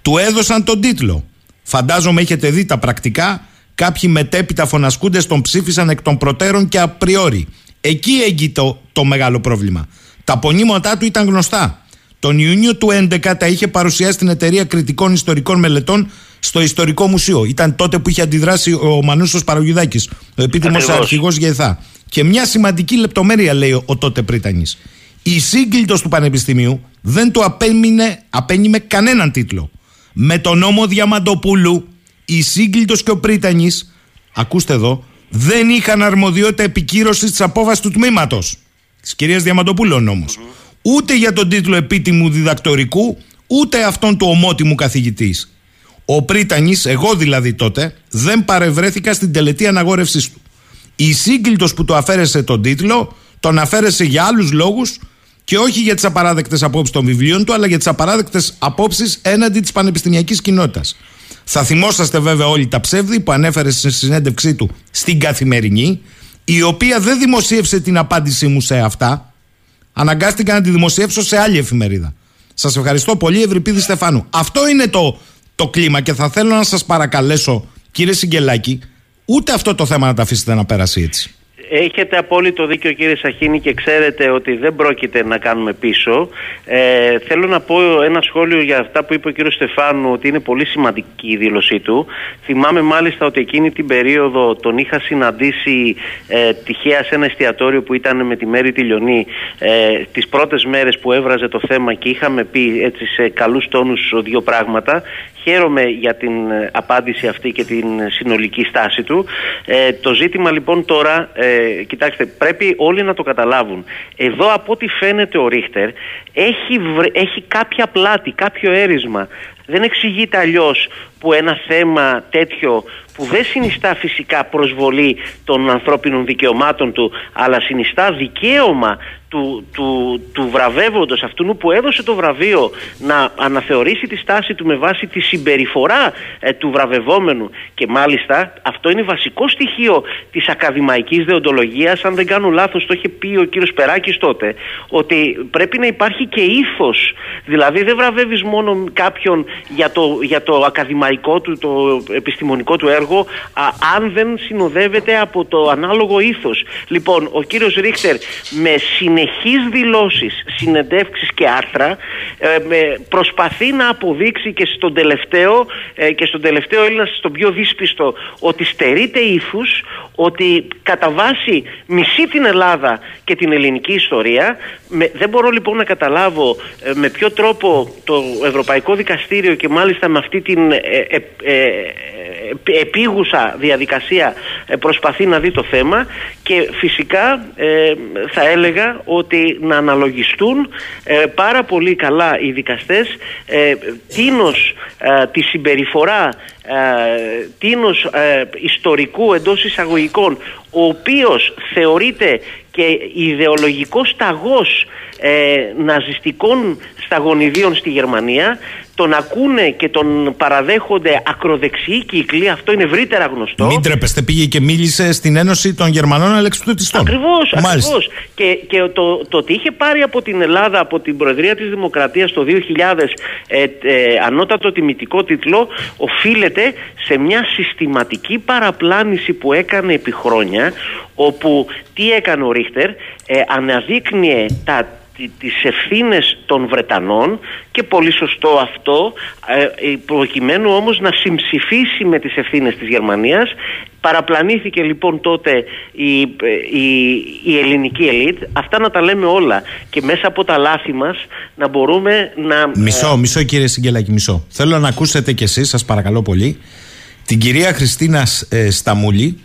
του έδωσαν τον τίτλο. Φαντάζομαι έχετε δει τα πρακτικά. Κάποιοι μετέπειτα φωνασκούντες τον ψήφισαν εκ των προτέρων και απριόρι. Εκεί έγκυται το, το μεγάλο πρόβλημα. Τα πονήματά του ήταν γνωστά. Τον Ιούνιο του 2011 τα είχε παρουσιάσει στην εταιρεία κριτικών ιστορικών μελετών στο Ιστορικό Μουσείο. Ήταν τότε που είχε αντιδράσει ο Μανούσος Παραγιουδάκης, ο επίτιμος αρχηγός ΓΕΘΑ. Και μια σημαντική λεπτομέρεια λέει ο, ο τότε Πρίτανης. Η σύγκλιτο του Πανεπιστημίου δεν του απέμεινε, απένιμε κανέναν τίτλο. Με τον νόμο Διαμαντοπούλου, η σύγκλιτο και ο Πρίτανης, ακούστε εδώ, δεν είχαν αρμοδιότητα επικύρωσης της απόφαση του τμήματος. Της κυρίας Διαμαντοπούλου ο Ούτε για τον τίτλο επίτιμου διδακτορικού, ούτε αυτόν του ομότιμου καθηγητής. Ο Πρίτανης, εγώ δηλαδή τότε, δεν παρευρέθηκα στην τελετή αναγόρευσής του. Η σύγκλιτο που του αφαίρεσε τον τίτλο, τον αφαίρεσε για άλλους λόγους και όχι για τις απαράδεκτες απόψεις των βιβλίων του, αλλά για τις απαράδεκτες απόψεις έναντι της πανεπιστημιακής κοινότητας. Θα θυμόσαστε βέβαια όλοι τα ψεύδη που ανέφερε στη συνέντευξή του στην καθημερινή, η οποία δεν δημοσίευσε την απάντησή μου σε αυτά. Αναγκάστηκα να τη δημοσιεύσω σε άλλη εφημερίδα. Σας ευχαριστώ πολύ, Ευρυπίδη Στεφάνου. Αυτό είναι το, το κλίμα και θα θέλω να σας παρακαλέσω, κύριε Σιγκελάκη, ούτε αυτό το θέμα να τα αφήσετε να περάσει έτσι. Έχετε απόλυτο δίκιο κύριε Σαχίνη και ξέρετε ότι δεν πρόκειται να κάνουμε πίσω. Ε, θέλω να πω ένα σχόλιο για αυτά που είπε ο κύριος Στεφάνου ότι είναι πολύ σημαντική η δήλωσή του. Θυμάμαι μάλιστα ότι εκείνη την περίοδο τον είχα συναντήσει ε, τυχαία σε ένα εστιατόριο που ήταν με τη Μέρη Τηλιονή ε, τις πρώτες μέρες που έβραζε το θέμα και είχαμε πει έτσι σε καλούς τόνους δύο πράγματα. Χαίρομαι για την ε, απάντηση αυτή και την συνολική στάση του. Ε, το ζήτημα λοιπόν τώρα, ε, κοιτάξτε, πρέπει όλοι να το καταλάβουν. Εδώ από ό,τι φαίνεται ο Ρίχτερ έχει, έχει κάποια πλάτη, κάποιο έρισμα. Δεν εξηγείται αλλιώς που ένα θέμα τέτοιο που δεν συνιστά φυσικά προσβολή των ανθρώπινων δικαιωμάτων του αλλά συνιστά δικαίωμα του, του, του βραβεύοντος αυτού που έδωσε το βραβείο να αναθεωρήσει τη στάση του με βάση τη συμπεριφορά ε, του βραβευόμενου. Και μάλιστα αυτό είναι βασικό στοιχείο της ακαδημαϊκής δεοντολογίας. Αν δεν κάνω λάθος το είχε πει ο κύριος Περάκης τότε ότι πρέπει να υπάρχει και ήθος δηλαδή δεν βραβεύεις μόνο κάποιον για το, για το ακαδημαϊκό του το επιστημονικό του έργο α, αν δεν συνοδεύεται από το ανάλογο ήθος. Λοιπόν ο κύριος Ρίχτερ με συνεχή συνεχείς δηλώσεις, συνεντεύξεις και άρθρα ε, προσπαθεί να αποδείξει και στον τελευταίο ε, και στον τελευταίο Έλληνα στον πιο δύσπιστο ότι στερείται ύφους, ότι κατά βάση μισεί την Ελλάδα και την ελληνική ιστορία. δεν μπορώ λοιπόν να καταλάβω ε, με ποιο τρόπο το Ευρωπαϊκό Δικαστήριο και μάλιστα με αυτή την επίγουσα διαδικασία προσπαθεί να δει το θέμα και φυσικά θα έλεγα ότι να αναλογιστούν ε, πάρα πολύ καλά οι δικαστές ε, τίνος ε, τη συμπεριφορά ε, τίνος ε, ιστορικού εντός εισαγωγικών ο οποίος θεωρείται και ιδεολογικός σταγός ε, ναζιστικών σταγονιδίων στη Γερμανία τον ακούνε και τον παραδέχονται ακροδεξιοί κύκλοι, αυτό είναι ευρύτερα γνωστό. Μην τρέπεστε, πήγε και μίλησε στην Ένωση των Γερμανών Αλεξιπτωτιστών. Ακριβώς, ακριβώς. Και, και το, το ότι είχε πάρει από την Ελλάδα, από την Προεδρία της Δημοκρατίας το 2000 ε, ε, ανώτατο τιμητικό τίτλο, οφείλεται σε μια συστηματική παραπλάνηση που έκανε επί χρόνια, όπου τι έκανε ο Ρίχτερ, ε, αναδείκνυε τα τις ευθύνες των Βρετανών και πολύ σωστό αυτό ε, ε, προκειμένου όμως να συμψηφίσει με τις ευθύνες της Γερμανίας. Παραπλανήθηκε λοιπόν τότε η, η, η ελληνική ελίτ. Αυτά να τα λέμε όλα και μέσα από τα λάθη μας να μπορούμε να... Μισό, ε, μισό κύριε Σιγκελάκη, μισό. Θέλω να ακούσετε κι εσείς σας παρακαλώ πολύ την κυρία Χριστίνας Σταμούλη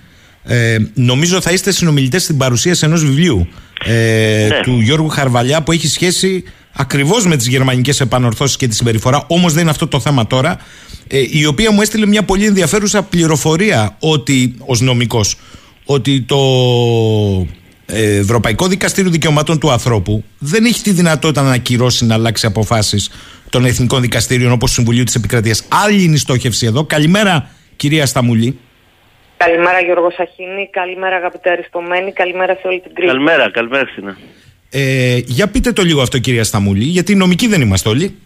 ε, νομίζω θα είστε συνομιλητές στην παρουσίαση ενός βιβλίου ε, ναι. του Γιώργου Χαρβαλιά που έχει σχέση ακριβώς με τις γερμανικές επανορθώσεις και τη συμπεριφορά όμως δεν είναι αυτό το θέμα τώρα ε, η οποία μου έστειλε μια πολύ ενδιαφέρουσα πληροφορία ότι ως νομικός ότι το Ευρωπαϊκό Δικαστήριο Δικαιωμάτων του Ανθρώπου δεν έχει τη δυνατότητα να ακυρώσει να αλλάξει αποφάσεις των Εθνικών Δικαστήριων όπως Συμβουλίου της Επικρατείας. Άλλη είναι η στόχευση εδώ. Καλημέρα κυρία Σταμουλή. Καλημέρα Γιώργος Σαχίνη, καλημέρα αγαπητέ Αριστομένη, καλημέρα σε όλη την κρίση. Καλημέρα, καλημέρα Χριστίνα. Ε, για πείτε το λίγο αυτό κυρία Σταμούλη, γιατί νομικοί δεν είμαστε όλοι.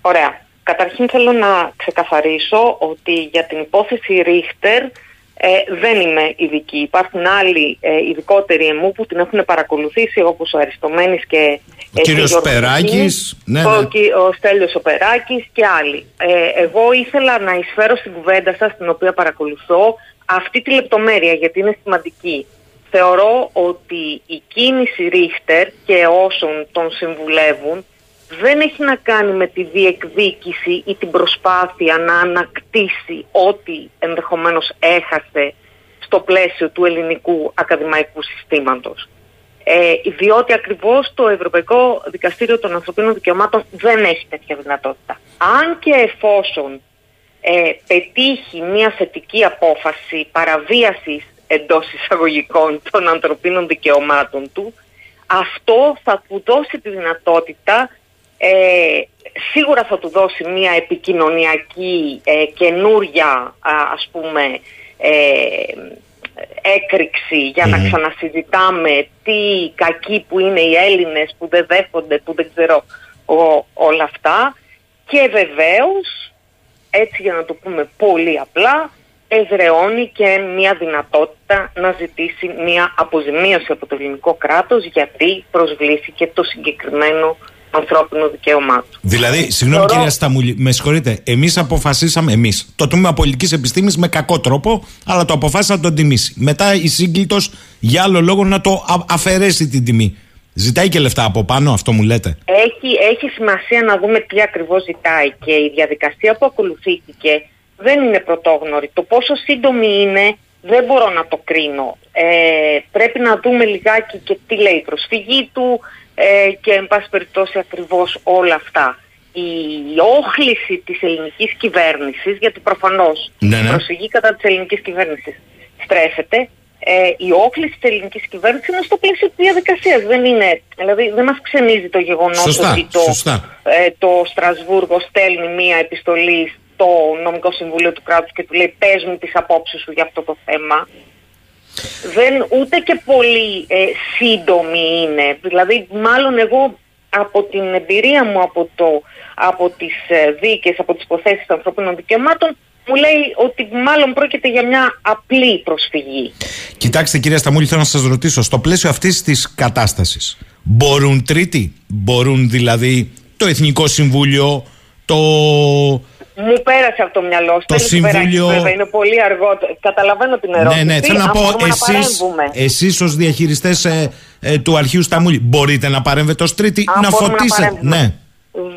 Ωραία. Καταρχήν θέλω να ξεκαθαρίσω ότι για την υπόθεση Ρίχτερ ε, δεν είμαι ειδική. Υπάρχουν άλλοι ε, ειδικότεροι εμού που την έχουν παρακολουθήσει όπως ο Αριστομένης και ο κύριος Περάκης, ναι, ναι. Ο, ο Στέλιος ο Περάκης και άλλοι. Ε, εγώ ήθελα να εισφέρω στην κουβέντα σας, την οποία παρακολουθώ, αυτή τη λεπτομέρεια γιατί είναι σημαντική. Θεωρώ ότι η κίνηση Ρίχτερ και όσων τον συμβουλεύουν δεν έχει να κάνει με τη διεκδίκηση ή την προσπάθεια να ανακτήσει ό,τι ενδεχομένως έχασε στο πλαίσιο του ελληνικού ακαδημαϊκού συστήματος. Ε, διότι ακριβώς το Ευρωπαϊκό Δικαστήριο των Ανθρωπίνων Δικαιωμάτων δεν έχει τέτοια δυνατότητα. Αν και εφόσον ε, πετύχει μια θετική απόφαση παραβίασης εντός εισαγωγικών των ανθρωπίνων δικαιωμάτων του, αυτό θα του δώσει τη δυνατότητα, ε, σίγουρα θα του δώσει μια επικοινωνιακή ε, καινούρια ας πούμε ε, έκρηξη για να ξανασυζητάμε τι κακοί που είναι οι Έλληνες που δεν δέχονται, που δεν ξέρω όλα αυτά. Και βεβαίως έτσι για να το πούμε πολύ απλά εδρεώνει και μια δυνατότητα να ζητήσει μια αποζημίωση από το ελληνικό κράτος γιατί προσβλήθηκε το συγκεκριμένο ανθρώπινο δικαίωμά του. Δηλαδή, συγγνώμη Θεωρώ... κυρία Σταμούλη, με συγχωρείτε, εμείς αποφασίσαμε, εμείς, το τμήμα πολιτικής επιστήμης με κακό τρόπο, αλλά το αποφάσισα να τον τιμήσει. Μετά η σύγκλιτο για άλλο λόγο να το αφαιρέσει την τιμή. Ζητάει και λεφτά από πάνω, αυτό μου λέτε; Έχει, έχει σημασία να δούμε τι ακριβώς ζητάει και η διαδικασία που ακολουθήθηκε δεν είναι πρωτόγνωρη. Το πόσο σύντομη είναι δεν μπορώ να το κρίνω. Ε, πρέπει να δούμε λιγάκι και τι λέει η προσφυγή του ε, και εν πάση περιπτώσει ακριβώς όλα αυτά. Η όχληση της ελληνικής κυβέρνησης, γιατί προφανώς ναι, ναι. η προσφυγή κατά της ελληνικής κυβέρνησης στρέφεται, ε, η όχληση της ελληνικής κυβέρνησης είναι στο πλαίσιο της διαδικασίας. Δεν είναι, δηλαδή δεν μας ξενίζει το γεγονός ότι το, ε, το Στρασβούργο στέλνει μία επιστολή το νομικό συμβούλιο του κράτους και του λέει πες μου τις απόψεις σου για αυτό το θέμα δεν ούτε και πολύ ε, σύντομη είναι. Δηλαδή μάλλον εγώ από την εμπειρία μου από, το, από τις ε, δίκες, από τις υποθέσεις των ανθρώπινων δικαιωμάτων μου λέει ότι μάλλον πρόκειται για μια απλή προσφυγή. Κοιτάξτε κυρία Σταμούλη θέλω να σας ρωτήσω στο πλαίσιο αυτής της κατάστασης μπορούν τρίτοι, μπορούν δηλαδή το Εθνικό Συμβούλιο, το μου πέρασε από το μυαλό. Το Συμβούλιο. Βέβαια, είναι πολύ αργό. Καταλαβαίνω την ερώτηση. Ναι, ναι, θέλω να πω, εσείς, εσείς ως διαχειριστές ε, ε, του αρχείου Σταμούλη, μπορείτε να παρέμβετε ως τρίτη, Αν να φωτίσετε. Να ναι.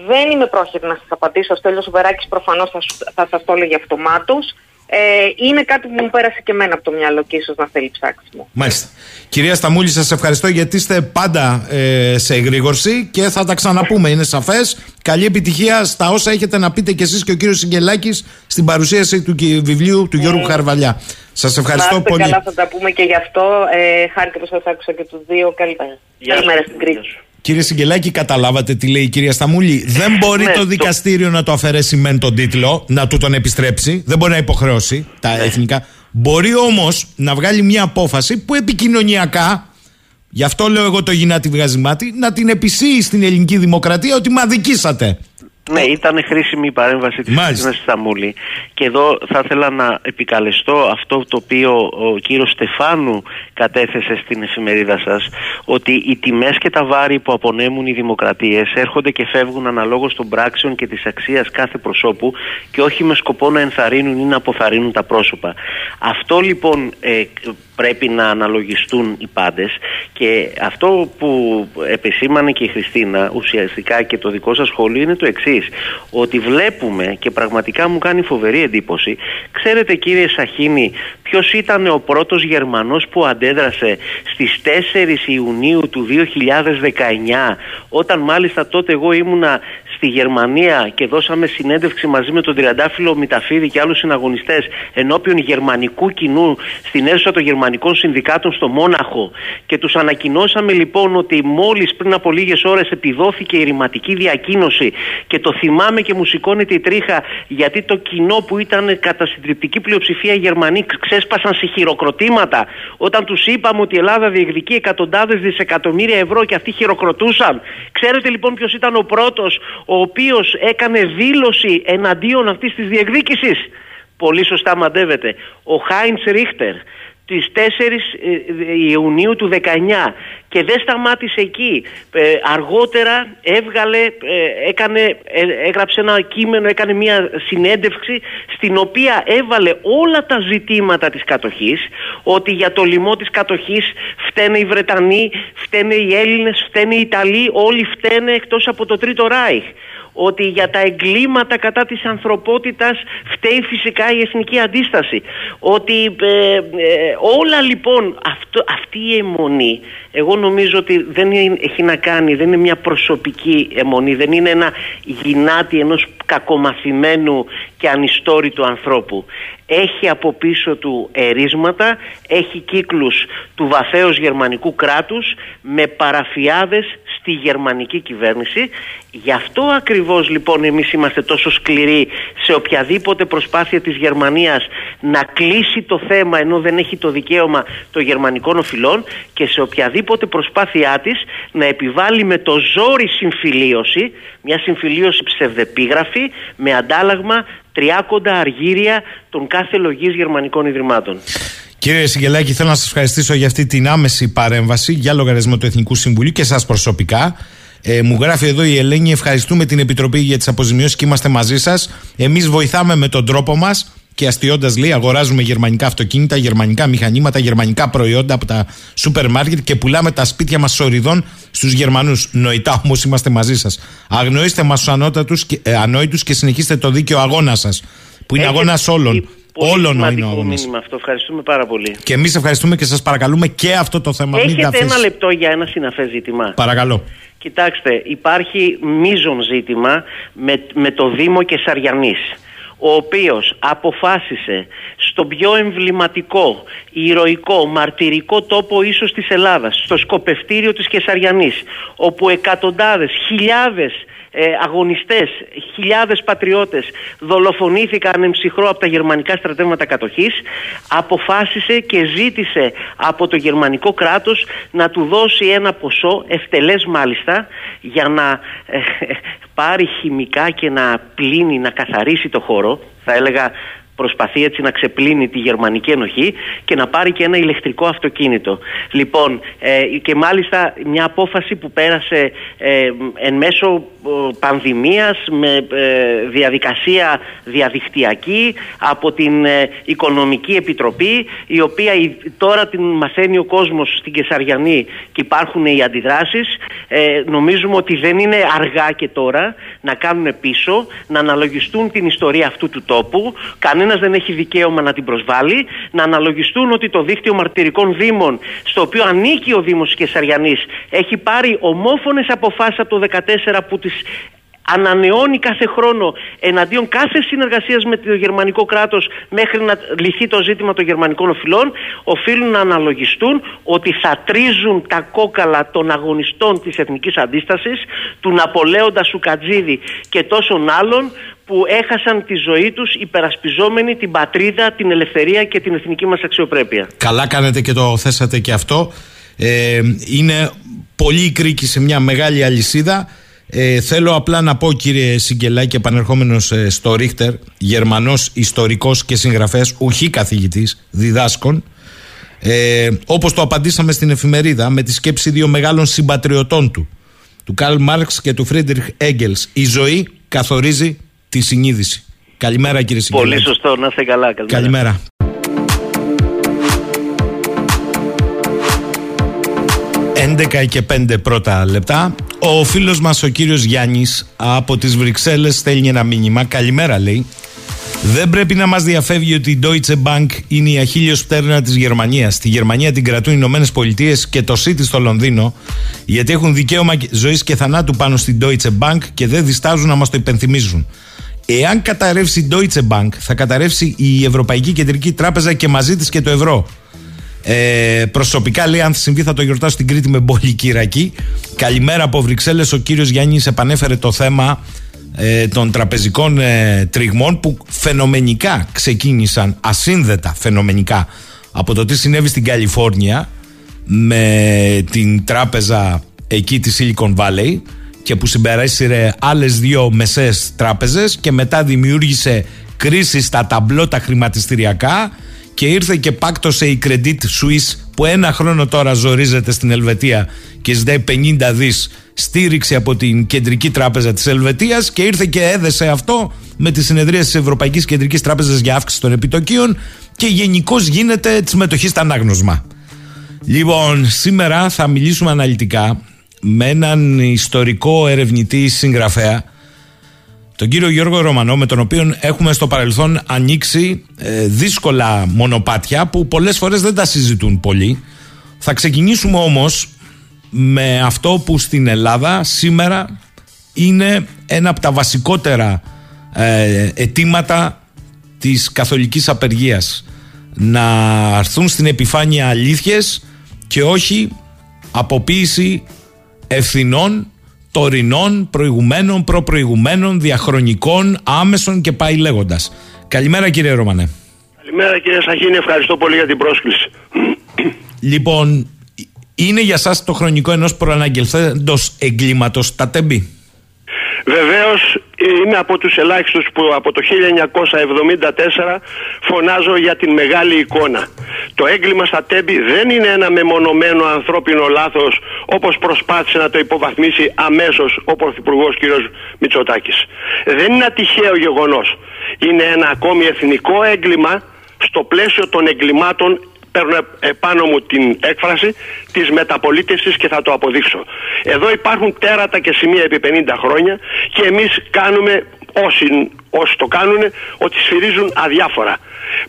Δεν είμαι πρόχειρη να σας απαντήσω. Ο Στέλιος Βεράκης προφανώς θα, θα σας το έλεγε αυτομάτως. Ε, είναι κάτι που μου πέρασε και εμένα από το μυαλό και ίσως να θέλει ψάξιμο. Μάλιστα. Κυρία Σταμούλη, σας ευχαριστώ γιατί είστε πάντα ε, σε εγρήγορση και θα τα ξαναπούμε, είναι σαφές. Καλή επιτυχία στα όσα έχετε να πείτε κι εσείς και ο κύριος Σιγκελάκης στην παρουσίαση του βιβλίου του Γιώργου ε, Χαρβαλιά. Σας ευχαριστώ πολύ. Καλά θα τα πούμε και γι' αυτό. Ε, χάρηκα που σας άκουσα και τους δύο. Καλημέρα στην Κρήτη. Κύριε Σιγκελάκη, καταλάβατε τι λέει η κυρία Σταμούλη. Δεν μπορεί ναι, το δικαστήριο να το αφαιρέσει μεν τον τίτλο, να του τον επιστρέψει. Δεν μπορεί να υποχρεώσει τα ναι. εθνικά. Μπορεί όμως να βγάλει μια απόφαση που επικοινωνιακά, γι' αυτό λέω εγώ το γυνάτι βγάζει μάτι, να την επισύει στην ελληνική δημοκρατία ότι μα δικήσατε. Ναι, ήταν χρήσιμη η παρέμβαση της Χριστίνας Σταμούλη και εδώ θα ήθελα να επικαλεστώ αυτό το οποίο ο κύριος Στεφάνου κατέθεσε στην εφημερίδα σας ότι οι τιμές και τα βάρη που απονέμουν οι δημοκρατίες έρχονται και φεύγουν αναλόγως των πράξεων και της αξίας κάθε προσώπου και όχι με σκοπό να ενθαρρύνουν ή να αποθαρρύνουν τα πρόσωπα. Αυτό λοιπόν ε, πρέπει να αναλογιστούν οι πάντες. Και αυτό που επισήμανε και η Χριστίνα ουσιαστικά και το δικό σας σχόλιο είναι το εξής. Ότι βλέπουμε και πραγματικά μου κάνει φοβερή εντύπωση. Ξέρετε κύριε Σαχίνη ποιος ήταν ο πρώτος Γερμανός που αντέδρασε στις 4 Ιουνίου του 2019 όταν μάλιστα τότε εγώ ήμουνα στη Γερμανία και δώσαμε συνέντευξη μαζί με τον Τριαντάφυλλο Μηταφίδη και άλλους συναγωνιστές ενώπιον γερμανικού κοινού στην αίθουσα των γερμανικών συνδικάτων στο Μόναχο. Και τους ανακοινώσαμε λοιπόν ότι μόλις πριν από λίγες ώρες επιδόθηκε η ρηματική διακίνωση. Και το θυμάμαι και μου σηκώνεται η τρίχα γιατί το κοινό που ήταν κατά συντριπτική πλειοψηφία Γερμανοί ξέσπασαν σε χειροκροτήματα. Όταν τους είπαμε ότι η Ελλάδα διεκδικεί εκατοντάδες δισεκατομμύρια ευρώ και αυτοί χειροκροτούσαν. Ξέρετε λοιπόν ποιος ήταν ο πρώτος ο οποίος έκανε δήλωση εναντίον αυτής της διεκδίκησης. Πολύ σωστά μαντεύεται. Ο Χάιντς Ρίχτερ τις 4 ε, Ιουνίου του 19 και δεν σταμάτησε εκεί. Ε, αργότερα έβγαλε, ε, έκανε, έγραψε ένα κείμενο, έκανε μια συνέντευξη στην οποία έβαλε όλα τα ζητήματα της κατοχής ότι για το λοιμό της κατοχής φταίνε οι Βρετανοί, φταίνε οι Έλληνες, φταίνε οι Ιταλοί, όλοι φταίνε εκτός από το Τρίτο Ράιχ ότι για τα εγκλήματα κατά της ανθρωπότητας φταίει φυσικά η εθνική αντίσταση. Ότι ε, ε, όλα λοιπόν αυτό, αυτή η αιμονή εγώ νομίζω ότι δεν έχει να κάνει, δεν είναι μια προσωπική αιμονή, δεν είναι ένα γυνάτι ενός κακομαθημένου και ανιστόρητου ανθρώπου. Έχει από πίσω του ερίσματα, έχει κύκλους του βαθέως γερμανικού κράτους με παραφιάδες στη γερμανική κυβέρνηση. Γι' αυτό ακριβώς λοιπόν εμείς είμαστε τόσο σκληροί σε οποιαδήποτε προσπάθεια της Γερμανίας να κλείσει το θέμα ενώ δεν έχει το δικαίωμα των γερμανικών οφειλών και σε οποιαδήποτε προσπάθειά της να επιβάλλει με το ζόρι συμφιλίωση, μια συμφιλίωση ψευδεπίγραφη με αντάλλαγμα τριάκοντα αργύρια των κάθε λογής γερμανικών ιδρυμάτων. Κύριε Σιγελάκη, θέλω να σας ευχαριστήσω για αυτή την άμεση παρέμβαση για λογαριασμό του Εθνικού Συμβουλίου και εσά προσωπικά. Ε, μου γράφει εδώ η Ελένη, ευχαριστούμε την Επιτροπή για τις αποζημιώσεις και είμαστε μαζί σας. Εμείς βοηθάμε με τον τρόπο μας και αστείοντας λέει, αγοράζουμε γερμανικά αυτοκίνητα, γερμανικά μηχανήματα, γερμανικά προϊόντα από τα σούπερ μάρκετ και πουλάμε τα σπίτια μας σοριδών στους Γερμανούς. Νοητά όμως είμαστε μαζί σας. Αγνοήστε μας τους ε, ανόητους και συνεχίστε το δίκαιο αγώνα σας. Που είναι αγώνας όλων. Πολύ Όλων είναι ο μήνυμα αυτό. Ευχαριστούμε πάρα πολύ. Και εμείς ευχαριστούμε και σας παρακαλούμε και αυτό το θέμα. Έχετε ένα λεπτό για ένα συναφές ζήτημα. Παρακαλώ. Κοιτάξτε, υπάρχει μείζον ζήτημα με, με το Δήμο και Σαριανής ο οποίος αποφάσισε στο πιο εμβληματικό, ηρωικό, μαρτυρικό τόπο ίσως της Ελλάδας, στο σκοπευτήριο της Κεσαριανής, όπου εκατοντάδες, χιλιάδες ε, αγωνιστές, χιλιάδες πατριώτες δολοφονήθηκαν εμψυχρό από τα γερμανικά στρατεύματα κατοχής αποφάσισε και ζήτησε από το γερμανικό κράτος να του δώσει ένα ποσό, ευτελές μάλιστα για να ε, πάρει χημικά και να πλύνει, να καθαρίσει το χώρο θα έλεγα προσπαθεί έτσι να ξεπλύνει τη γερμανική ενοχή και να πάρει και ένα ηλεκτρικό αυτοκίνητο. Λοιπόν, ε, και μάλιστα μια απόφαση που πέρασε ε, εν μέσω πανδημίας με ε, διαδικασία διαδικτυακή από την ε, Οικονομική Επιτροπή η οποία τώρα την μαθαίνει ο κόσμος στην Κεσαριανή και υπάρχουν οι αντιδράσεις νομίζουμε ότι δεν είναι αργά και τώρα να κάνουν πίσω να αναλογιστούν την ιστορία αυτού του τόπου κανένας δεν έχει δικαίωμα να την προσβάλλει, να αναλογιστούν ότι το δίκτυο μαρτυρικών δήμων, στο οποίο ανήκει ο Δήμος της Κεσαριανής, έχει πάρει ομόφωνες αποφάσεις από το 2014 που τις ανανεώνει κάθε χρόνο εναντίον κάθε συνεργασίας με το γερμανικό κράτος μέχρι να λυθεί το ζήτημα των γερμανικών οφειλών, οφείλουν να αναλογιστούν ότι θα τρίζουν τα κόκαλα των αγωνιστών της εθνικής αντίστασης, του Ναπολέοντα Σουκατζίδη και τόσων άλλων που έχασαν τη ζωή τους υπερασπιζόμενοι την πατρίδα, την ελευθερία και την εθνική μας αξιοπρέπεια. Καλά κάνετε και το θέσατε και αυτό. Ε, είναι πολύ κρίκη σε μια μεγάλη αλυσίδα. Ε, θέλω απλά να πω κύριε Σιγκελάκη επανερχόμενος ε, στο Ρίχτερ Γερμανός ιστορικός και συγγραφέας ουχή καθηγητής, διδάσκων ε, όπως το απαντήσαμε στην εφημερίδα με τη σκέψη δύο μεγάλων συμπατριωτών του του Καρλ Μάρξ και του Φρίντριχ Έγκελς η ζωή καθορίζει τη συνείδηση. Καλημέρα κύριε Σιγκελάκη. Πολύ σωστό, να είστε καλά. Καλημέρα. Καλημέρα. 11 και 5 πρώτα λεπτά. Ο φίλος μας ο κύριος Γιάννης από τις Βρυξέλλες στέλνει ένα μήνυμα. Καλημέρα λέει. Δεν πρέπει να μας διαφεύγει ότι η Deutsche Bank είναι η αχίλιος πτέρνα της Γερμανίας. Στη Γερμανία την κρατούν οι Ηνωμένες Πολιτείες και το City στο Λονδίνο, γιατί έχουν δικαίωμα ζωής και θανάτου πάνω στην Deutsche Bank και δεν διστάζουν να μας το υπενθυμίζουν. Εάν καταρρεύσει η Deutsche Bank, θα καταρρεύσει η Ευρωπαϊκή Κεντρική Τράπεζα και μαζί της και το ευρώ. Ε, προσωπικά λέει αν συμβεί θα το γιορτάσω στην Κρήτη με μπολική Κυρακή. Καλημέρα από Βρυξέλλες Ο κύριος Γιάννης επανέφερε το θέμα ε, των τραπεζικών ε, τριγμών που φαινομενικά ξεκίνησαν ασύνδετα φαινομενικά από το τι συνέβη στην Καλιφόρνια με την τράπεζα εκεί της Silicon Valley και που συμπεράσυρε άλλες δύο μεσές τράπεζες και μετά δημιούργησε κρίση στα ταμπλό τα χρηματιστηριακά και ήρθε και πάκτωσε η Credit Suisse που ένα χρόνο τώρα ζορίζεται στην Ελβετία και ζητάει 50 δις στήριξη από την Κεντρική Τράπεζα της Ελβετίας και ήρθε και έδεσε αυτό με τη συνεδρία της Ευρωπαϊκής Κεντρικής Τράπεζας για αύξηση των επιτοκίων και γενικώ γίνεται τη συμμετοχή στα ανάγνωσμα. Λοιπόν, σήμερα θα μιλήσουμε αναλυτικά με έναν ιστορικό ερευνητή συγγραφέα τον κύριο Γιώργο Ρωμανό με τον οποίο έχουμε στο παρελθόν ανοίξει ε, δύσκολα μονοπάτια που πολλές φορές δεν τα συζητούν πολύ. Θα ξεκινήσουμε όμως με αυτό που στην Ελλάδα σήμερα είναι ένα από τα βασικότερα ε, αιτήματα της καθολικής απεργίας να έρθουν στην επιφάνεια αλήθειες και όχι αποποίηση ευθυνών τωρινών, προηγουμένων, προπροηγουμένων, διαχρονικών, άμεσων και πάει λέγοντας. Καλημέρα κύριε Ρωμανέ. Καλημέρα κύριε Σαχίνη, ευχαριστώ πολύ για την πρόσκληση. Λοιπόν, είναι για σας το χρονικό ενός προαναγγελθέντος εγκλήματος τα τέμπη. Βεβαίως είμαι από τους ελάχιστους που από το 1974 φωνάζω για την μεγάλη εικόνα. Το έγκλημα στα τέμπη δεν είναι ένα μεμονωμένο ανθρώπινο λάθος όπως προσπάθησε να το υποβαθμίσει αμέσως ο Πρωθυπουργός κ. Μητσοτάκης. Δεν είναι ένα τυχαίο γεγονός. Είναι ένα ακόμη εθνικό έγκλημα στο πλαίσιο των εγκλημάτων παίρνω επάνω μου την έκφραση της μεταπολίτευσης και θα το αποδείξω. Εδώ υπάρχουν τέρατα και σημεία επί 50 χρόνια και εμείς κάνουμε όσοι, όσοι το κάνουν ότι σφυρίζουν αδιάφορα.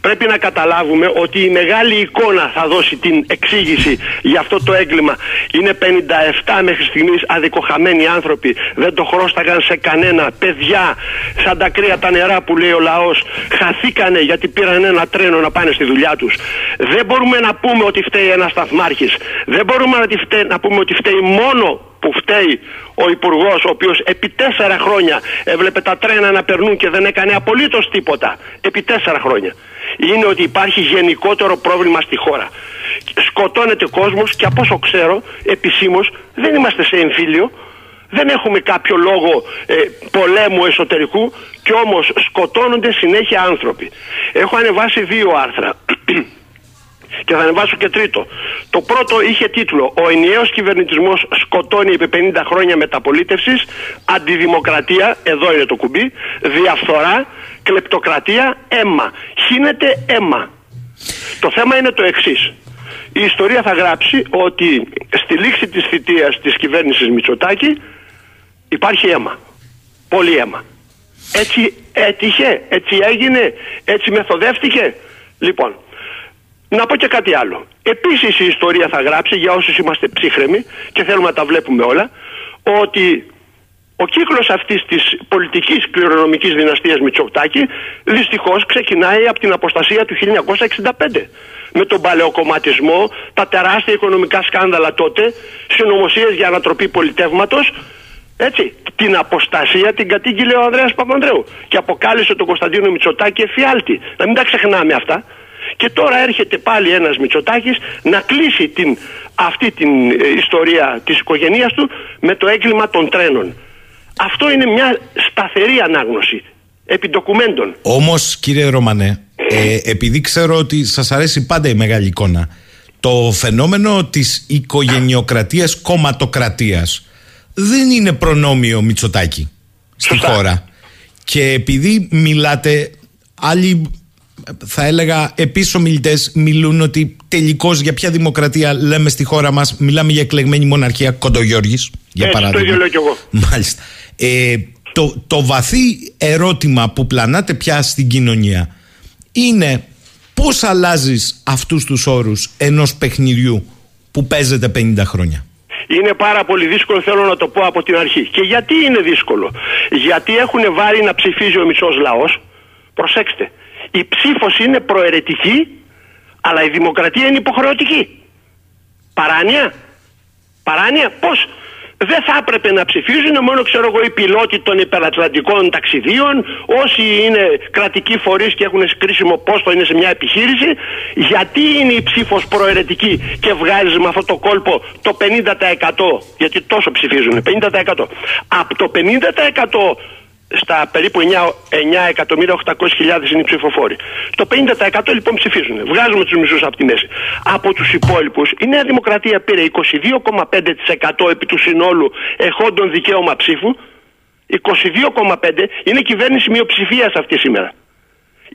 Πρέπει να καταλάβουμε ότι η μεγάλη εικόνα θα δώσει την εξήγηση για αυτό το έγκλημα. Είναι 57 μέχρι στιγμής αδικοχαμένοι άνθρωποι. Δεν το χρώσταγαν σε κανένα. Παιδιά, σαν τα κρύα τα νερά που λέει ο λαός, χαθήκανε γιατί πήραν ένα τρένο να πάνε στη δουλειά τους. Δεν μπορούμε να πούμε ότι φταίει ένας σταθμάρχης. Δεν μπορούμε να, να πούμε ότι φταίει μόνο που φταίει ο Υπουργός, ο οποίος επί τέσσερα χρόνια έβλεπε τα τρένα να περνούν και δεν έκανε απολύτως τίποτα. Επί τέσσερα χρόνια. Είναι ότι υπάρχει γενικότερο πρόβλημα στη χώρα. Σκοτώνεται κόσμος και από όσο ξέρω, επισήμως δεν είμαστε σε εμφύλιο. Δεν έχουμε κάποιο λόγο ε, πολέμου εσωτερικού και όμως σκοτώνονται συνέχεια άνθρωποι. Έχω ανεβάσει δύο άρθρα και θα ανεβάσω και τρίτο. Το πρώτο είχε τίτλο Ο ενιαίος κυβερνητισμός σκοτώνει επί 50 χρόνια μεταπολίτευσης, αντιδημοκρατία, εδώ είναι το κουμπί, διαφθορά, κλεπτοκρατία, αίμα. Χύνεται αίμα. Το θέμα είναι το εξής. Η ιστορία θα γράψει ότι στη λήξη της θητείας της κυβέρνησης Μητσοτάκη υπάρχει αίμα. Πολύ αίμα. Έτσι έτυχε, έτσι έγινε, έτσι μεθοδεύτηκε. Λοιπόν, να πω και κάτι άλλο. Επίσης η ιστορία θα γράψει για όσους είμαστε ψύχρεμοι και θέλουμε να τα βλέπουμε όλα ότι ο κύκλος αυτής της πολιτικής κληρονομικής δυναστείας Μητσοτάκη δυστυχώς ξεκινάει από την αποστασία του 1965 με τον παλαιοκομματισμό, τα τεράστια οικονομικά σκάνδαλα τότε, συνωμοσίες για ανατροπή πολιτεύματος. Έτσι, την αποστασία την κατήγγειλε ο Ανδρέας Παπανδρέου και αποκάλυψε τον Κωνσταντίνο Μητσοτάκη εφιάλτη. Να μην τα ξεχνάμε αυτά. Και τώρα έρχεται πάλι ένας Μητσοτάκης να κλείσει την, αυτή την ε, ιστορία της οικογένειας του με το έγκλημα των τρένων. Αυτό είναι μια σταθερή ανάγνωση επί ντοκουμέντων. Όμως κύριε Ρωμανέ, ε, επειδή ξέρω ότι σας αρέσει πάντα η μεγάλη εικόνα, το φαινόμενο της οικογενειοκρατίας κομματοκρατίας δεν είναι προνόμιο Μητσοτάκη στη χώρα. Και επειδή μιλάτε, άλλοι θα έλεγα επίσης ομιλητές μιλούν ότι τελικώς για ποια δημοκρατία λέμε στη χώρα μας, μιλάμε για εκλεγμένη μοναρχία Κοντογιώργης, για Έτσι, παράδειγμα. Το ίδιο λέω κι εγώ. Μάλιστα. Ε, Το, το βαθύ ερώτημα που πλανάται πια στην κοινωνία είναι πώς αλλάζεις αυτούς τους όρους ενός παιχνιδιού που παίζεται 50 χρόνια; Είναι πάρα πολύ δύσκολο, θέλω να το πω από την αρχή. Και γιατί είναι δύσκολο; Γιατί έχουν βάλει να ψηφίζει ο μισός λαός; Προσέξτε. Η ψήφος είναι προαιρετική, αλλά η δημοκρατία είναι υποχρεωτική. Παράνοια. Παράνοια. Πώς δεν θα έπρεπε να ψηφίζουν μόνο ξέρω εγώ οι πιλότοι των υπερατλαντικών ταξιδίων, όσοι είναι κρατικοί φορείς και έχουν κρίσιμο πόστο, είναι σε μια επιχείρηση. Γιατί είναι η ψήφος προαιρετική και βγάζει με αυτό το κόλπο το 50%, γιατί τόσο ψηφίζουν, 50%. Από το 50% στα περίπου 9.800.000 είναι οι ψηφοφόροι. Το 50% λοιπόν ψηφίζουν. Βγάζουμε τους μισούς από τη μέση. Από τους υπόλοιπους, η Νέα Δημοκρατία πήρε 22,5% επί του συνόλου εχόντων δικαίωμα ψήφου. 22,5% είναι κυβέρνηση μειοψηφίας αυτή σήμερα.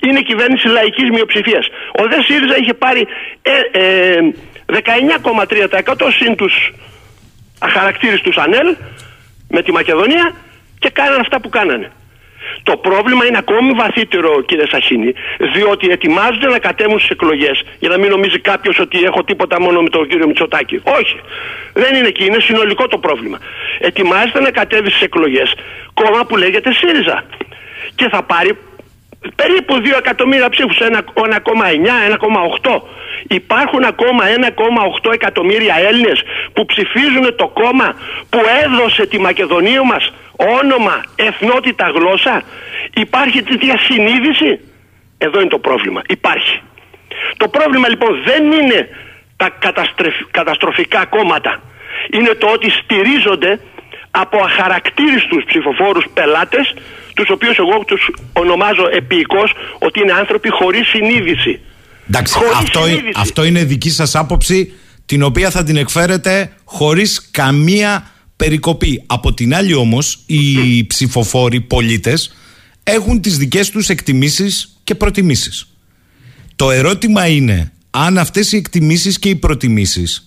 Είναι κυβέρνηση λαϊκής μειοψηφίας. Ο ΔΕ ΣΥΡΙΖΑ είχε πάρει ε, ε, 19,3% συν τους αχαρακτήριστου ΑΝΕΛ με τη Μακεδονία και κάνανε αυτά που κάνανε. Το πρόβλημα είναι ακόμη βαθύτερο, κύριε Σαχίνη, διότι ετοιμάζονται να κατέβουν στις εκλογές για να μην νομίζει κάποιος ότι έχω τίποτα μόνο με τον κύριο Μητσοτάκη. Όχι. Δεν είναι εκεί. Είναι συνολικό το πρόβλημα. Ετοιμάζεται να κατέβει στις εκλογές κόμμα που λέγεται ΣΥΡΙΖΑ. Και θα πάρει περίπου 2 εκατομμύρια ψήφους, 1,9, 1,8. Υπάρχουν ακόμα 1,8 εκατομμύρια Έλληνες που ψηφίζουν το κόμμα που έδωσε τη Μακεδονία μας όνομα, εθνότητα, γλώσσα. Υπάρχει τέτοια συνείδηση. Εδώ είναι το πρόβλημα. Υπάρχει. Το πρόβλημα λοιπόν δεν είναι τα καταστροφικά κόμματα. Είναι το ότι στηρίζονται από αχαρακτήριστους ψηφοφόρους πελάτες τους οποίους εγώ τους ονομάζω επίοικος ότι είναι άνθρωποι χωρίς συνείδηση. Εντάξει, αυτό, αυτό είναι δική σας άποψη την οποία θα την εκφέρετε χωρίς καμία περικοπή. Από την άλλη όμως οι ψηφοφόροι πολίτες έχουν τις δικές τους εκτιμήσεις και προτιμήσεις. Το ερώτημα είναι αν αυτές οι εκτιμήσεις και οι προτιμήσεις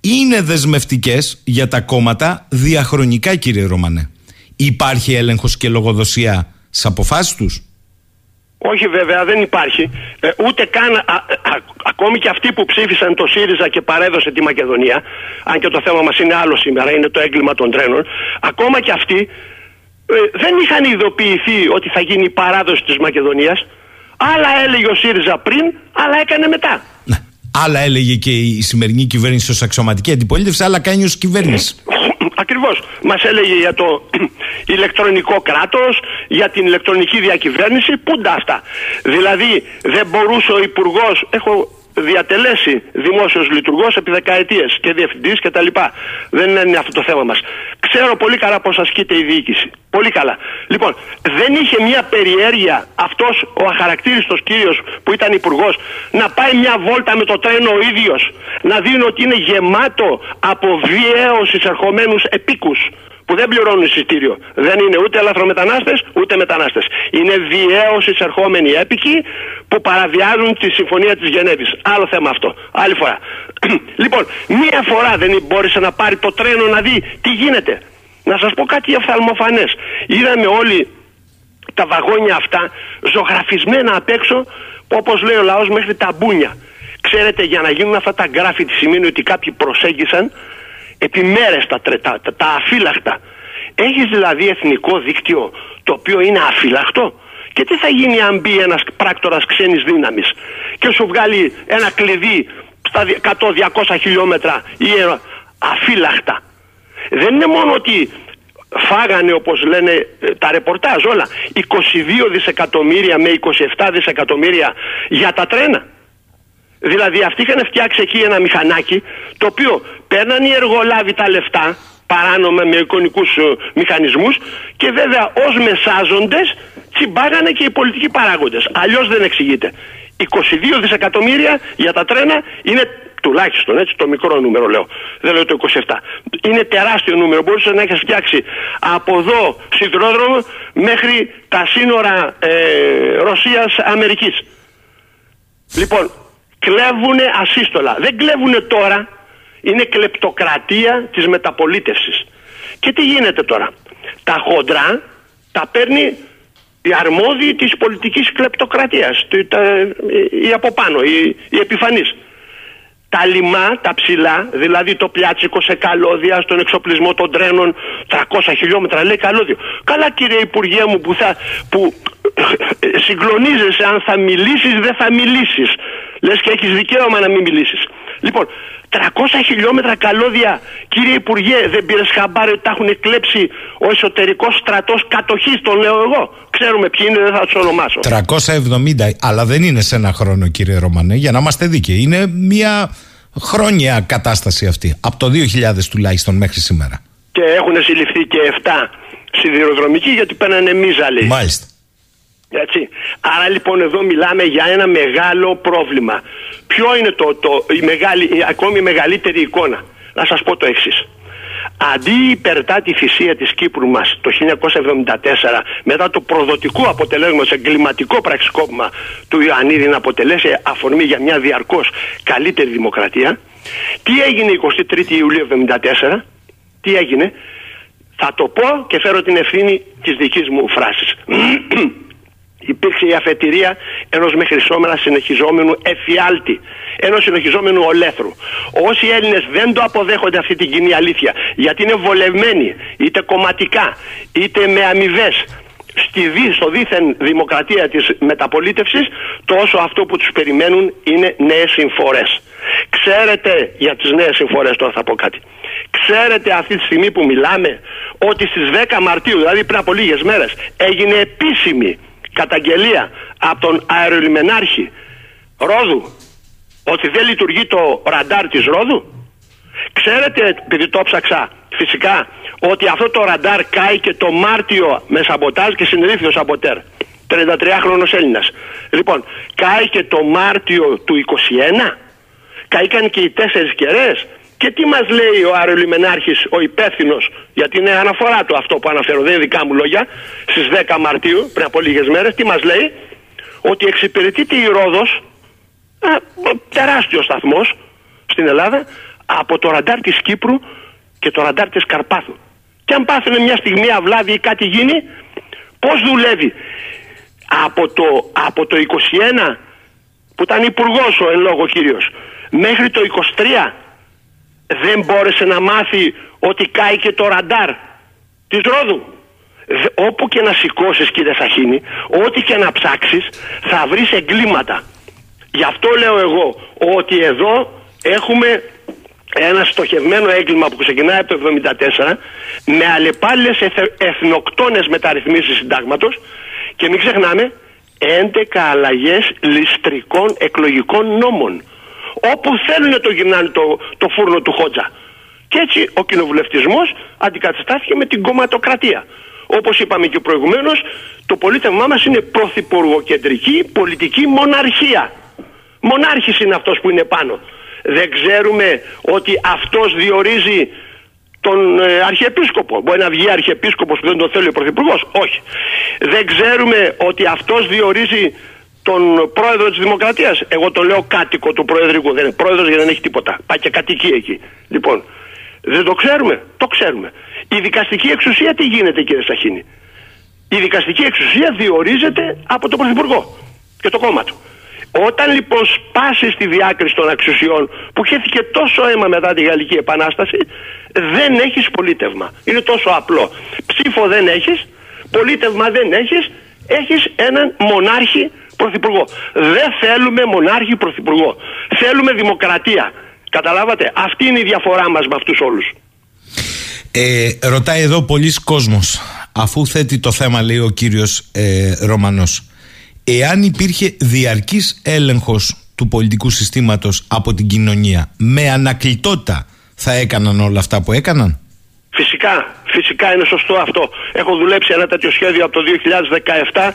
είναι δεσμευτικές για τα κόμματα διαχρονικά κύριε Ρωμανέ. Υπάρχει έλεγχος και λογοδοσία στις αποφάσεις τους; Όχι βέβαια δεν υπάρχει. Ε, ούτε καν ακόμη και αυτοί που ψήφισαν το ΣΥΡΙΖΑ και παρέδωσε τη Μακεδονία, αν και το θέμα μας είναι άλλο σήμερα, είναι το έγκλημα των τρένων, ακόμα και αυτοί ε, δεν είχαν ειδοποιηθεί ότι θα γίνει η παράδοση της Μακεδονίας. Άλλα έλεγε ο ΣΥΡΙΖΑ πριν, άλλα έκανε μετά. Ναι. Άλλα έλεγε και η σημερινή κυβέρνηση ως αξιωματική αντιπολίτευση, άλλα κάνει ως κυβέρνηση. Ακριβώς. Μας έλεγε για το ηλεκτρονικό κράτος, για την ηλεκτρονική διακυβέρνηση. Πού αυτά. Δηλαδή, δεν μπορούσε ο Υπουργός. Έχω διατελέσει δημόσιος λειτουργός επί δεκαετίες και διευθυντής κτλ. Δεν είναι αυτό το θέμα μας. Ξέρω πολύ καλά πώς ασκείται η διοίκηση. Πολύ καλά. Λοιπόν, δεν είχε μια περιέργεια αυτός ο αχαρακτήριστος κύριος που ήταν υπουργός να πάει μια βόλτα με το τρένο ο ίδιος, να δει ότι είναι γεμάτο από βιαίως εισερχομένους επίκους που δεν πληρώνουν εισιτήριο. Δεν είναι ούτε ελαφρομετανάστες ούτε μετανάστες. Είναι βιαίως εισερχόμενοι έπικοι που παραβιάζουν τη συμφωνία της Γενέβης. Άλλο θέμα αυτό. Άλλη φορά. λοιπόν, μία φορά δεν μπόρεσε να πάρει το τρένο να δει τι γίνεται. Να σας πω κάτι οφθαλμοφανές. Είδαμε όλοι τα βαγόνια αυτά ζωγραφισμένα απ' έξω, όπως λέει ο λαός, μέχρι τα μπούνια. Ξέρετε, για να γίνουν αυτά τα γκράφιτι σημαίνει ότι κάποιοι προσέγγισαν επί μέρες τα, τα, τα, αφύλακτα. Έχεις δηλαδή εθνικό δίκτυο το οποίο είναι αφύλακτο; Και τι θα γίνει αν μπει ένας πράκτορας ξένης δύναμης και σου βγάλει ένα κλειδί στα 100-200 χιλιόμετρα ή αφύλακτα; Δεν είναι μόνο ότι φάγανε όπως λένε ε, τα ρεπορτάζ όλα 22 δισεκατομμύρια με 27 δισεκατομμύρια για τα τρένα. Δηλαδή αυτοί είχαν φτιάξει εκεί ένα μηχανάκι το οποίο παίρναν οι εργολάβοι τα λεφτά παράνομα με εικονικούς ε, μηχανισμούς και βέβαια ως μεσάζοντες τσιμπάγανε και οι πολιτικοί παράγοντες. Αλλιώς δεν εξηγείται. 22 δισεκατομμύρια για τα τρένα είναι τουλάχιστον έτσι το μικρό νούμερο λέω. Δεν λέω το 27. Είναι τεράστιο νούμερο. Μπορούσε να έχει φτιάξει από εδώ σιδηρόδρομο μέχρι τα σύνορα ε, Ρωσίας-Αμερικής. Λοιπόν, κλέβουνε ασύστολα. Δεν κλέβουνε τώρα. Είναι κλεπτοκρατία της μεταπολίτευσης. Και τι γίνεται τώρα; Τα χοντρά Τα παίρνει οι αρμόδιοι της πολιτικής κλεπτοκρατίας, το- τα- οι από πάνω, οι, οι επιφανείς. Τα λιμά, τα ψηλά, δηλαδή το πιάτσικο σε καλώδια, στον εξοπλισμό των τρένων, 300 χιλιόμετρα λέει καλώδιο. Καλά κύριε Υπουργέ μου που, θα, που ε, συγκλονίζεσαι αν θα μιλήσεις δεν θα μιλήσεις. Λες και έχεις δικαίωμα να μην μιλήσεις. Λοιπόν, 300 χιλιόμετρα καλώδια, κύριε Υπουργέ, δεν πήρες χαμπάρι ότι τα έχουν κλέψει ο εσωτερικός στρατός κατοχής, τον λέω εγώ. Ξέρουμε ποιοι είναι, δεν θα τους ονομάσω. 370, αλλά δεν είναι σε ένα χρόνο, κύριε Ρωμανέ, για να είμαστε δίκαιοι. Είναι μια χρόνια κατάσταση αυτή. Από το 2000 τουλάχιστον μέχρι σήμερα. Και έχουν συλληφθεί και 7 σιδηροδρομικοί γιατί παίρνανε μίζα, λέει. Μάλιστα. Έτσι. Άρα λοιπόν εδώ μιλάμε για ένα μεγάλο πρόβλημα. Ποιο είναι το, το, η, μεγάλη, η ακόμη μεγαλύτερη εικόνα; Να σας πω το εξής. Αντί η υπερτάτη θυσία της Κύπρου μας το 1974 μετά το προδοτικό αποτελέσμα σε εγκληματικό πραξικόπημα του Ιωαννίδη να αποτελέσει αφορμή για μια διαρκώς καλύτερη δημοκρατία τι έγινε 23 Ιουλίου 1974 τι έγινε; Θα το πω και φέρω την ευθύνη της δικής μου φράσης υπήρξε η αφετηρία ενός μέχρι σήμερα συνεχιζόμενου εφιάλτη, ενός συνεχιζόμενου ολέθρου. Όσοι Έλληνες δεν το αποδέχονται αυτή την κοινή αλήθεια, γιατί είναι βολευμένοι, είτε κομματικά, είτε με αμοιβές στη δι, στο δίθεν δημοκρατία της μεταπολίτευσης, τόσο αυτό που τους περιμένουν είναι νέες συμφορές. Ξέρετε για τις νέες συμφορές τώρα θα πω κάτι. Ξέρετε αυτή τη στιγμή που μιλάμε ότι στις 10 Μαρτίου, δηλαδή πριν από λίγες μέρες, έγινε επίσημη καταγγελία από τον αερολιμενάρχη Ρόδου ότι δεν λειτουργεί το ραντάρ της Ρόδου. Ξέρετε, επειδή το ψάξα φυσικά, ότι αυτό το ραντάρ κάει και το Μάρτιο με σαμποτάζ και συνελήφθη ο σαμποτέρ. 33χρονος Έλληνας. Λοιπόν, κάει και το Μάρτιο του 21, καήκαν και οι τέσσερις κεραίες. Και τι μας λέει ο αερολιμενάρχης, ο υπεύθυνος, γιατί είναι αναφορά του αυτό που αναφέρω, δεν είναι δικά μου λόγια, στις 10 Μαρτίου, πριν από λίγες μέρες, τι μας λέει, ότι εξυπηρετείται η Ρόδος, α, τεράστιος σταθμός στην Ελλάδα, από το ραντάρ της Κύπρου και το ραντάρ της Καρπάθου. Και αν πάθαινε μια στιγμή αυλάδι ή κάτι γίνει, πώς δουλεύει; Από το, από το 21 που ήταν υπουργός ο εν λόγω κύριος, μέχρι το 23 δεν μπόρεσε να μάθει ότι κάει και το ραντάρ της Ρόδου. Δε- Όπου και να σηκώσεις κύριε Σαχίνη, ό,τι και να ψάξεις θα βρεις εγκλήματα. Γι' αυτό λέω εγώ ότι εδώ έχουμε ένα στοχευμένο έγκλημα που ξεκινάει από το 1974 με αλλεπάλληλες εθ- εθνοκτόνες μεταρρυθμίσεις συντάγματος και μην ξεχνάμε 11 αλλαγές ληστρικών εκλογικών νόμων όπου θέλουν το γυρνάνε το, το φούρνο του Χότζα. Και έτσι ο κοινοβουλευτισμός αντικαταστάθηκε με την κομματοκρατία. Όπως είπαμε και προηγουμένως, το πολίτευμά μας είναι πρωθυπουργοκεντρική πολιτική μοναρχία. Μονάρχης είναι αυτός που είναι πάνω. Δεν ξέρουμε ότι αυτός διορίζει τον ε, Αρχιεπίσκοπο. Μπορεί να βγει Αρχιεπίσκοπος που δεν τον θέλει ο Πρωθυπουργός. Όχι. Δεν ξέρουμε ότι αυτός διορίζει τον πρόεδρο της Δημοκρατίας. Εγώ το λέω κάτοικο του Προεδρικού. Δεν είναι πρόεδρος γιατί δεν έχει τίποτα. Πάει και κατοικεί εκεί. Λοιπόν, δεν το ξέρουμε. Το ξέρουμε. Η δικαστική εξουσία τι γίνεται, κύριε Σαχίνη. Η δικαστική εξουσία διορίζεται από τον Πρωθυπουργό και το κόμμα του. Όταν λοιπόν σπάσει στη διάκριση των εξουσιών που χέθηκε τόσο αίμα μετά τη Γαλλική Επανάσταση, δεν έχεις πολίτευμα. Είναι τόσο απλό. Ψήφο δεν έχεις, πολίτευμα δεν έχεις, έχεις έναν μονάρχη πρωθυπουργό. Δεν θέλουμε μονάρχη πρωθυπουργό. Θέλουμε δημοκρατία. Καταλάβατε. Αυτή είναι η διαφορά μας με αυτούς όλους. Ε, ρωτάει εδώ πολλοί κόσμος αφού θέτει το θέμα λέει ο κύριος ε, Ρωμανός εάν υπήρχε διαρκής έλεγχος του πολιτικού συστήματος από την κοινωνία με ανακλητότητα θα έκαναν όλα αυτά που έκαναν; Φυσικά, φυσικά είναι σωστό αυτό. Έχω δουλέψει ένα τέτοιο σχέδιο από το 2017,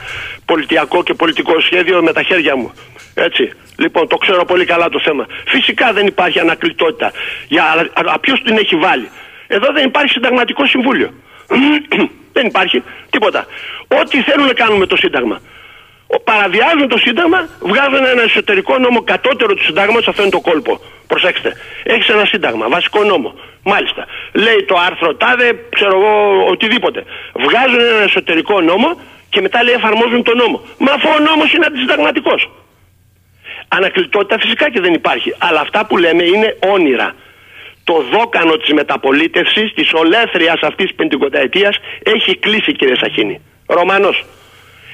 πολιτιακό και πολιτικό σχέδιο με τα χέρια μου. Έτσι. Λοιπόν, το ξέρω πολύ καλά το θέμα. Φυσικά δεν υπάρχει ανακλητότητα. Για, αλλά ποιος την έχει βάλει; Εδώ δεν υπάρχει συνταγματικό συμβούλιο. δεν υπάρχει τίποτα. Ό,τι θέλουν να κάνουν με το Σύνταγμα. Ο- Παραβιάζουν το Σύνταγμα, βγάζουν ένα εσωτερικό νόμο κατώτερο του Συντάγματος. Αυτό είναι το κόλπο. Προσέξτε. Έχεις ένα Σύνταγμα, βασικό νόμο. Μάλιστα. Λέει το άρθρο τάδε, ξέρω εγώ, οτιδήποτε. Βγάζουν ένα εσωτερικό νόμο και μετά λέει εφαρμόζουν τον νόμο. Μα αφού ο νόμος είναι αντισυνταγματικός. Ανακλητότητα φυσικά και δεν υπάρχει. Αλλά αυτά που λέμε είναι όνειρα. Το δόκανο της μεταπολίτευσης, της ολέθριας αυτής της πεντηκονταετίας έχει κλείσει κύριε Σαχίνη. Ρωμανός.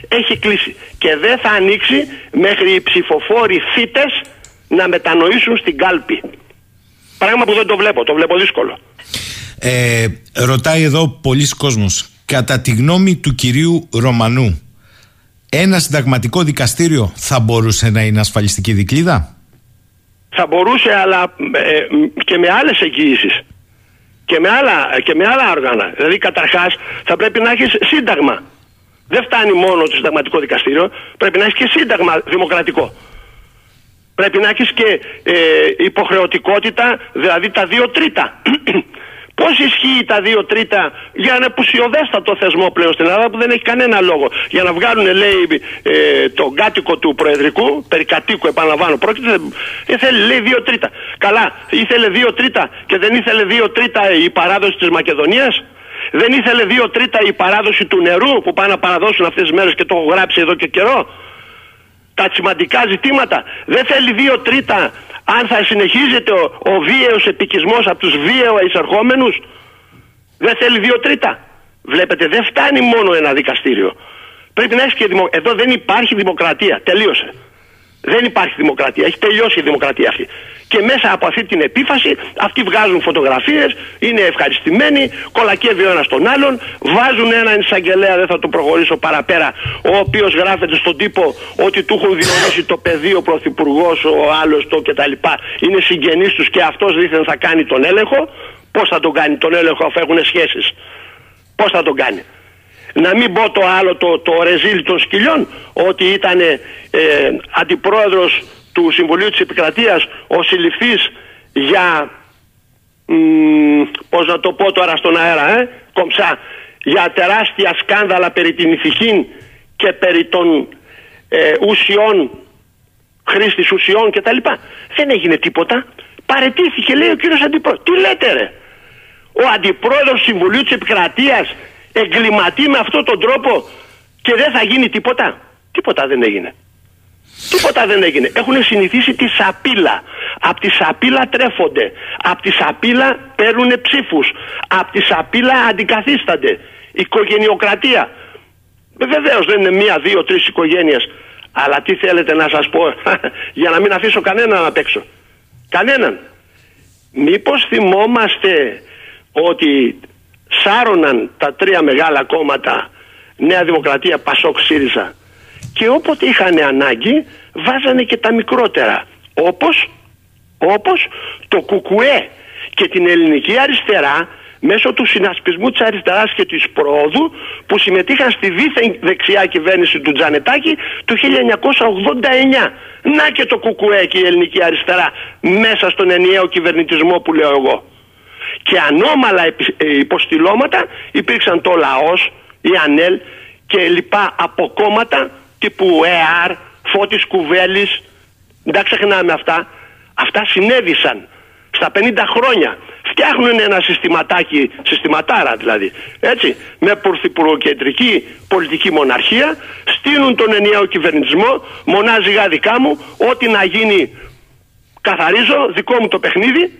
Έχει κλείσει. Και δεν θα ανοίξει μέχρι οι ψηφοφόροι θύτες να μετανοήσουν στην κάλπη. Πράγμα που δεν το βλέπω, το βλέπω δύσκολο. Ε, ρωτάει εδώ πολλοί κόσμος. Κατά τη γνώμη του κυρίου Ρωμανού, ένα συνταγματικό δικαστήριο θα μπορούσε να είναι ασφαλιστική δικλίδα; Θα μπορούσε, αλλά ε, και με άλλες εγγύησεις. Και με, άλλα, και με άλλα όργανα. Δηλαδή, καταρχάς, θα πρέπει να έχεις σύνταγμα. Δεν φτάνει μόνο το συνταγματικό δικαστήριο, πρέπει να έχεις και σύνταγμα δημοκρατικό. Πρέπει να έχεις και ε, υποχρεωτικότητα, δηλαδή τα δύο τρίτα. Πώς ισχύει τα δύο τρίτα για ένα πουσιοδέστατο θεσμό πλέον στην Ελλάδα που δεν έχει κανένα λόγο; Για να βγάλουν, λέει, ε, τον κάτοικο του Προεδρικού, περί κατοίκου επαναλαμβάνω, πρόκειται, ε, θέλει, λέει, δύο τρίτα. Καλά, ήθελε δύο τρίτα και δεν ήθελε δύο τρίτα η παράδοση της Μακεδονίας; Δεν ήθελε δύο τρίτα η παράδοση του νερού που πάνε να παραδώσουν αυτές τις μέρες και το έχω γράψει εδώ και καιρό. Τα σημαντικά ζητήματα. Δεν θέλει δύο τρίτα αν θα συνεχίζεται ο, ο βίαιος επικισμός από τους βίαιο εισερχόμενους. Δεν θέλει δύο τρίτα. Βλέπετε δεν φτάνει μόνο ένα δικαστήριο. Πρέπει να έχει και δημο... Εδώ δεν υπάρχει δημοκρατία. Τελείωσε. Δεν υπάρχει δημοκρατία. Έχει τελειώσει η δημοκρατία αυτή. Και μέσα από αυτή την επίφαση αυτοί βγάζουν φωτογραφίες, είναι ευχαριστημένοι, κολακεύει ο ένας τον άλλον, βάζουν έναν εισαγγελέα, δεν θα το προχωρήσω παραπέρα, ο οποίος γράφεται στον τύπο ότι του έχουν διορίσει το παιδί ο πρωθυπουργός, ο άλλος το κτλ. Είναι συγγενή τους και αυτός δίθεν θα κάνει τον έλεγχο. Πώς θα τον κάνει τον έλεγχο αφού έχουν σχέσεις; Πώς θα τον κάνει; Να μην πω το άλλο το, το ρεζίλ των σκυλιών ότι ήταν ε, αντιπρόεδρος του Συμβουλίου της Επικρατείας ο συλληφθής για μ, πώς να το πω τώρα στον αέρα ε, κομψά για τεράστια σκάνδαλα περί την ηθική και περί των ε, ουσιών χρήστης ουσιών κτλ. Δεν έγινε τίποτα. Παρετήθηκε λέει ο κύριος αντιπρόεδρος. Τι λέτε ρε; Ο αντιπρόεδρος του Συμβουλίου της Επικρατείας εγκληματεί με αυτόν τον τρόπο και δεν θα γίνει τίποτα. Τίποτα δεν έγινε. Τίποτα δεν έγινε. Έχουν συνηθίσει τη σαπίλα. Απ' τη σαπίλα τρέφονται. Απ' τη σαπίλα παίρνουν ψήφους. Απ' τη σαπίλα αντικαθίστανται. Οικογενειοκρατία. Βεβαίως δεν είναι μία, δύο, τρεις οικογένειες. Αλλά τι θέλετε να σας πω για να μην αφήσω κανέναν απ' έξω. Κανέναν. Μήπως θυμόμαστε ότι σάρωναν τα τρία μεγάλα κόμματα Νέα Δημοκρατία, Πασόκ, ΣΥΡΙΖΑ και όποτε είχαν ανάγκη βάζανε και τα μικρότερα όπως, όπως το Κουκουέ και την ελληνική αριστερά μέσω του συνασπισμού της αριστεράς και της πρόοδου που συμμετείχαν στη δίθεν δεξιά κυβέρνηση του Τζανετάκη το 1989. Να και το Κουκουέ και η ελληνική αριστερά μέσα στον ενιαίο κυβερνητισμό που λέω εγώ και ανώμαλα υποστηλώματα υπήρξαν το λαός, η ΑΝΕΛ και λοιπά από κόμματα τύπου ΕΑΡ, Φώτης Κουβέλης, δεν ξεχνάμε αυτά, αυτά συνέβησαν στα 50 χρόνια. Φτιάχνουν ένα συστηματάκι, συστηματάρα δηλαδή, έτσι, με πρωθυπουργοκεντρική πολιτική μοναρχία, στείλουν τον ενιαίο κυβερνητισμό, μονάζει δικά μου, ό,τι να γίνει καθαρίζω, δικό μου το παιχνίδι,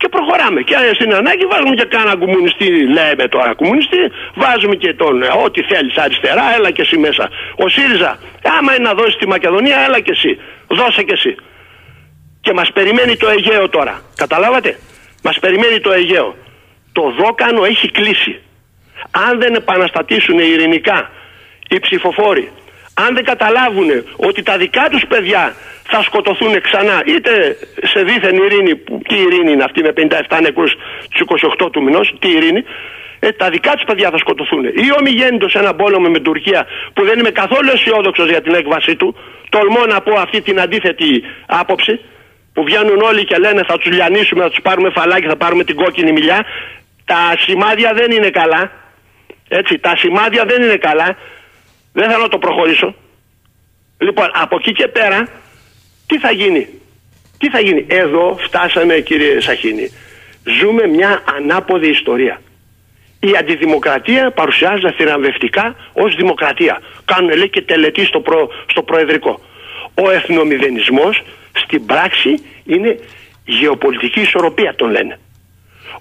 και προχωράμε. Και στην ανάγκη βάζουμε και κάνα κομμουνιστή, λέμε τώρα κομμουνιστή, βάζουμε και τον ε, ό,τι θέλεις αριστερά, έλα και εσύ μέσα. Ο ΣΥΡΙΖΑ, άμα είναι να δώσει τη Μακεδονία, έλα και εσύ. Δώσε και εσύ. Και μας περιμένει το Αιγαίο τώρα. Καταλάβατε; Μας περιμένει το Αιγαίο. Το δόκανο έχει κλείσει. Αν δεν επαναστατήσουν ειρηνικά οι ψηφοφόροι, αν δεν καταλάβουν ότι τα δικά τους παιδιά θα σκοτωθούν ξανά είτε σε δίθεν ειρήνη, τι ειρήνη είναι αυτή με 57 νεκρούς στους 28 του μηνός, τι ειρήνη, ε, τα δικά τους παιδιά θα σκοτωθούν. Ή ομιγέννητο σε ένα πόλεμο με την Τουρκία που δεν είμαι καθόλου αισιόδοξος για την έκβασή του, τολμώ να πω αυτή την αντίθετη άποψη, που βγαίνουν όλοι και λένε θα τους λιανίσουμε, θα τους πάρουμε φαλάκι, θα πάρουμε την κόκκινη μιλιά. Τα σημάδια δεν είναι καλά. Έτσι, τα σημάδια δεν είναι καλά. Δεν θέλω να το προχωρήσω. Λοιπόν, από εκεί και πέρα, τι θα γίνει; Τι θα γίνει; Εδώ φτάσαμε κύριε Σαχίνη. Ζούμε μια ανάποδη ιστορία. Η αντιδημοκρατία παρουσιάζεται θηρανδευτικά ως δημοκρατία. Κάνουν λέει και τελετή στο, προ, στο προεδρικό. Ο εθνομηδενισμός στην πράξη είναι γεωπολιτική ισορροπία τον λένε.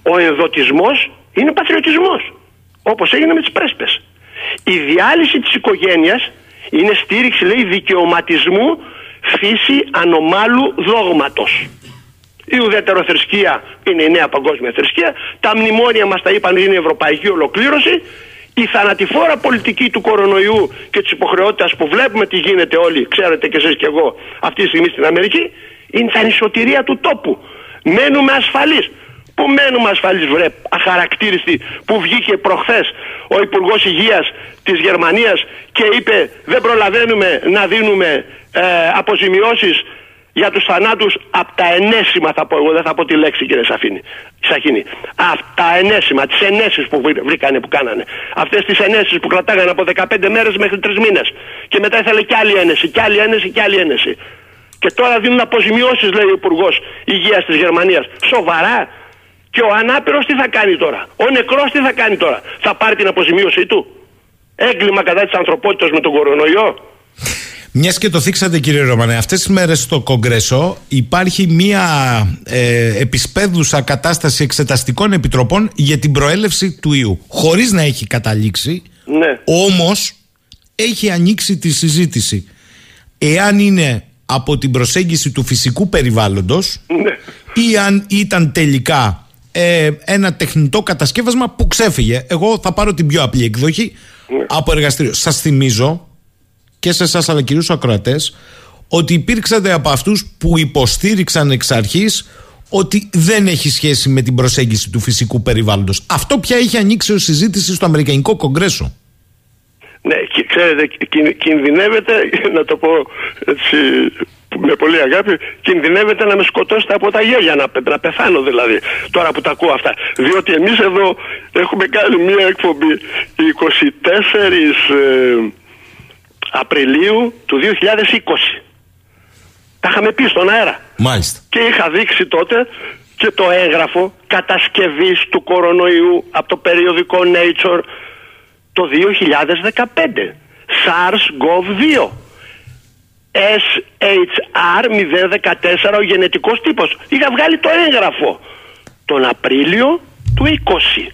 Ο ενδοτισμός είναι πατριωτισμός. Όπως έγινε με τις πρέσπες. Η διάλυση της οικογένειας είναι στήριξη λέει δικαιωματισμού φύση ανομάλου δόγματος. Η ουδετεροθρησκεία είναι η νέα παγκόσμια θρησκεία. Τα μνημόνια μας τα είπαν είναι η ευρωπαϊκή ολοκλήρωση. Η θανατηφόρα πολιτική του κορονοϊού και της υποχρεότητας που βλέπουμε τι γίνεται όλοι, ξέρετε και εσείς και εγώ αυτή τη στιγμή στην Αμερική, είναι τα ανισοτηρία του τόπου. Μένουμε ασφαλείς. Πού μένουμε ασφαλείς, βρε, αχαρακτήριστοι, που βγήκε προχθές ο Υπουργός Υγείας της Γερμανίας και είπε δεν προλαβαίνουμε να δίνουμε ε, αποζημιώσεις για τους θανάτους από τα ενέσιμα, θα πω εγώ, δεν θα πω τη λέξη κύριε Σαφίνη, Σαχίνη. Από τα ενέσιμα, τις ενέσεις που βρήκανε, που κάνανε. Αυτές τις ενέσεις που κρατάγανε από 15 μέρες μέχρι 3 μήνες. Και μετά ήθελε κι άλλη ένεση, κι άλλη ένεση, κι άλλη ένεση. Και τώρα δίνουν αποζημιώσεις, λέει ο Υπουργός Υγείας της Γερμανίας. Σοβαρά. Και ο ανάπηρος τι θα κάνει τώρα; Ο νεκρός τι θα κάνει τώρα; Θα πάρει την αποζημίωσή του; Έγκλημα κατά της ανθρωπότητας με τον κορονοϊό; Μιας και το θίξατε κύριε Ρωμανέ, αυτές τις μέρες στο Κογκρέσο υπάρχει μια ε, επισπέδουσα κατάσταση εξεταστικών επιτροπών για την προέλευση του ιού. Χωρίς να έχει καταλήξει, Ναι. όμως έχει ανοίξει τη συζήτηση. Εάν είναι από την προσέγγιση του φυσικού περιβάλλοντος Ναι. ή αν ήταν τελικά ε, ένα τεχνητό κατασκεύασμα που ξέφυγε. Εγώ θα πάρω την πιο απλή εκδοχή από εργαστήριο. Σας θυμίζω και σε εσάς αλλά κυρίως ακροατές ότι υπήρξατε από αυτούς που υποστήριξαν εξ αρχής ότι δεν έχει σχέση με την προσέγγιση του φυσικού περιβάλλοντος. Αυτό πια έχει ανοίξει ως συζήτηση στο Αμερικανικό Κογκρέσο. Ναι, και ξέρετε, κιν- κινδυνεύετε, να το πω έτσι, με πολύ αγάπη, κινδυνεύετε να με σκοτώσετε από τα γέλια, να, πε- να πεθάνω δηλαδή, τώρα που τα ακούω αυτά. Διότι εμείς εδώ έχουμε κάνει μία εκπομπή 24 ε, Απριλίου του 2020. Τα είχαμε πει στον αέρα. Μάλιστα. Και είχα δείξει τότε και το έγγραφο κατασκευής του κορονοϊού από το περιοδικό Nature το 2015. SARS-CoV-2. SHR-014 ο γενετικός τύπος. Είχα βγάλει το έγγραφο τον Απρίλιο του 20.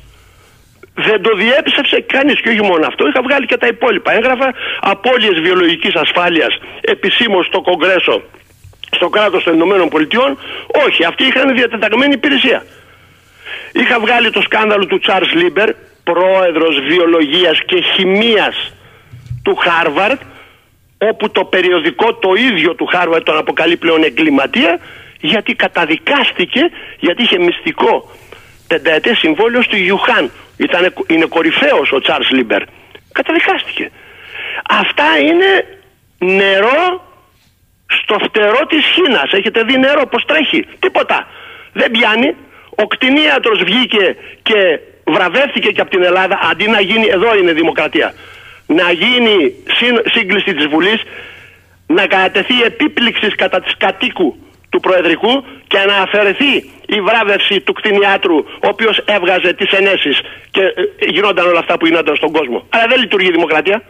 Δεν το διέψευσε κανείς και όχι μόνο αυτό. Είχα βγάλει και τα υπόλοιπα έγγραφα απώλειες βιολογικής ασφάλειας επισήμως στο Κογκρέσο στο κράτος των Ηνωμένων Πολιτειών. Όχι, αυτοί είχαν διατεταγμένη υπηρεσία. Είχα βγάλει το σκάνδαλο του Τσάρλς Λίμπερ, πρόεδρος βιολογίας και χημείας του Χάρβαρτ, όπου το περιοδικό το ίδιο του Χάρβαρτ τον αποκαλεί πλέον εγκληματία, γιατί καταδικάστηκε, γιατί είχε μυστικό πενταετές συμβόλαιο στο Γουχάν. Ήτανε, είναι κορυφαίος ο Τσάρλς Λίμπερ. Καταδικάστηκε. Αυτά είναι νερό στο φτερό της Χίνας. Έχετε δει νερό πως τρέχει. Τίποτα. Δεν πιάνει. Ο κτηνίατρος βγήκε και βραβεύτηκε και από την Ελλάδα αντί να γίνει, εδώ είναι δημοκρατία, να γίνει συν- σύγκληση της Βουλής, να κατατεθεί επίπληξη κατά της κατοίκου του Προεδρικού και να αφαιρεθεί η βράβευση του κτηνιάτρου ο οποίος έβγαζε τις ενέσεις και ε, γινόταν όλα αυτά που γινόταν στον κόσμο. Αλλά δεν λειτουργεί η δημοκρατία.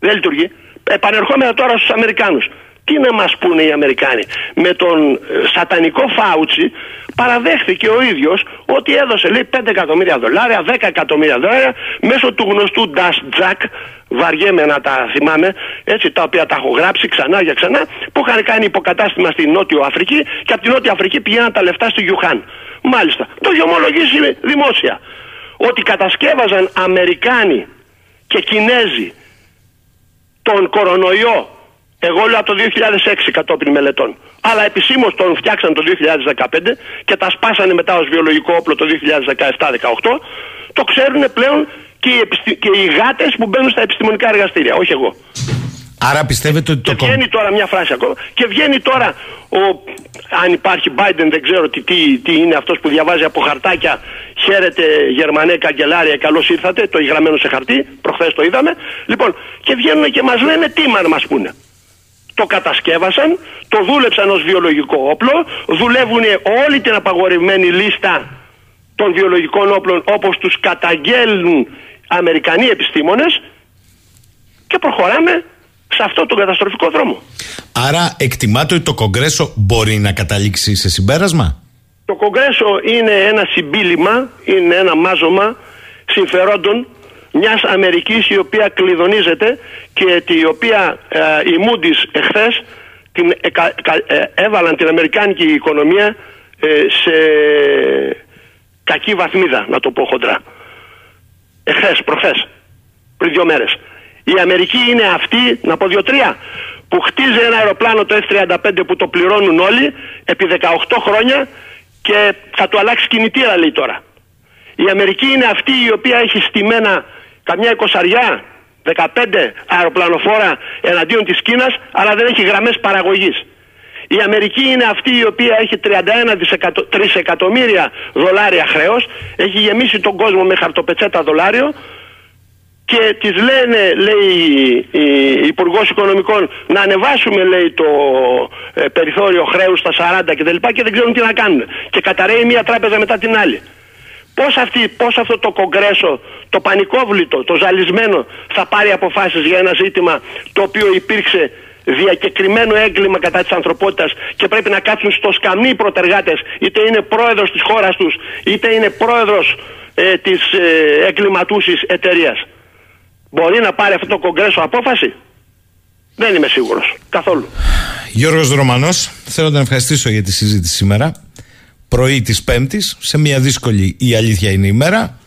Δεν λειτουργεί. Επανερχόμενα τώρα στους Αμερικάνους. Τι να μας πούνε οι Αμερικάνοι. Με τον ε, σατανικό Φάουτσι παραδέχθηκε ο ίδιος ότι έδωσε λέει 5 εκατομμύρια δολάρια, 10 εκατομμύρια δολάρια μέσω του γνωστού Dash Jack βαριέμαι να τα θυμάμαι έτσι τα οποία τα έχω γράψει ξανά για ξανά που είχαν κάνει υποκατάστημα στη Νότιο Αφρική και από την Νότια Αφρική πηγαίναν τα λεφτά στο Γιουχάν. Μάλιστα. Το έχει ομολογήσει δημόσια. Ότι κατασκεύαζαν Αμερικάνοι και Κινέζοι τον κορονοϊό εγώ λέω από το 2006 κατόπιν μελετών. Αλλά επισήμως τον φτιάξαν το 2015 και τα σπάσανε μετά ως βιολογικό όπλο το 2017-18. Το ξέρουν πλέον και οι, επιστη... και οι γάτες που μπαίνουν στα επιστημονικά εργαστήρια, όχι εγώ. Άρα πιστεύετε ότι Και το βγαίνει τώρα μια φράση ακόμα. Και βγαίνει τώρα ο. Αν υπάρχει Biden, δεν ξέρω τι, τι, τι είναι αυτός που διαβάζει από χαρτάκια. Χαίρετε Γερμανέ καγκελάρια, καλώς ήρθατε. Το έχει γραμμένο σε χαρτί. Προχθές το είδαμε. Λοιπόν, και βγαίνουν και μας λένε τι μα μας πούνε. Το κατασκεύασαν, το δούλεψαν ως βιολογικό όπλο, δουλεύουν όλη την απαγορευμένη λίστα των βιολογικών όπλων όπως τους καταγγέλνουν Αμερικανοί επιστήμονες και προχωράμε σε αυτό τον καταστροφικό δρόμο. Άρα εκτιμάται ότι το Κογκρέσο μπορεί να καταλήξει σε συμπέρασμα; Το Κογκρέσο είναι ένα συμπίλημα, είναι ένα μάζωμα συμφερόντων μιας Αμερικής η οποία κλειδονίζεται και η οποία ε, οι Moody's εχθές την, ε, έβαλαν την Αμερικάνικη οικονομία ε, σε κακή βαθμίδα, να το πω χοντρά. Εχθές, προχθές, πριν δύο μέρες. Η Αμερική είναι αυτή, να πω δύο-τρία, που χτίζει ένα αεροπλάνο το F-35 που το πληρώνουν όλοι επί 18 χρόνια και θα του αλλάξει κινητήρα λέει τώρα. Η Αμερική είναι αυτή η οποία έχει στημένα καμιά εικοσαριά, 15 αεροπλανοφόρα εναντίον της Κίνας αλλά δεν έχει γραμμές παραγωγής. Η Αμερική είναι αυτή η οποία έχει 31 τρισεκατομμύρια δολάρια χρέος, έχει γεμίσει τον κόσμο με χαρτοπετσέτα δολάριο και της λένε, λέει η Υπουργός Οικονομικών, να ανεβάσουμε, λέει, το ε, περιθώριο χρέους στα 40 κτλ. Και, και δεν ξέρουν τι να κάνουν. Και καταραίει μία τράπεζα μετά την άλλη. Πώς, αυτή, πώς αυτό το κογκρέσο, το πανικόβλητο, το ζαλισμένο θα πάρει αποφάσεις για ένα ζήτημα το οποίο υπήρξε διακεκριμένο έγκλημα κατά της ανθρωπότητας και πρέπει να κάτσουν στο σκαμνί οι προτεργάτες είτε είναι πρόεδρος της χώρας τους είτε είναι πρόεδρος ε, της ε, εγκληματούσης εταιρείας. Μπορεί να πάρει αυτό το κογκρέσο απόφαση; Δεν είμαι σίγουρος. Καθόλου. Γιώργος Ρωμανός, θέλω να τον ευχαριστήσω για τη συζήτηση σήμερα. Πρωί της Πέμπτης, σε μια δύσκολη η αλήθεια είναι ημέρα.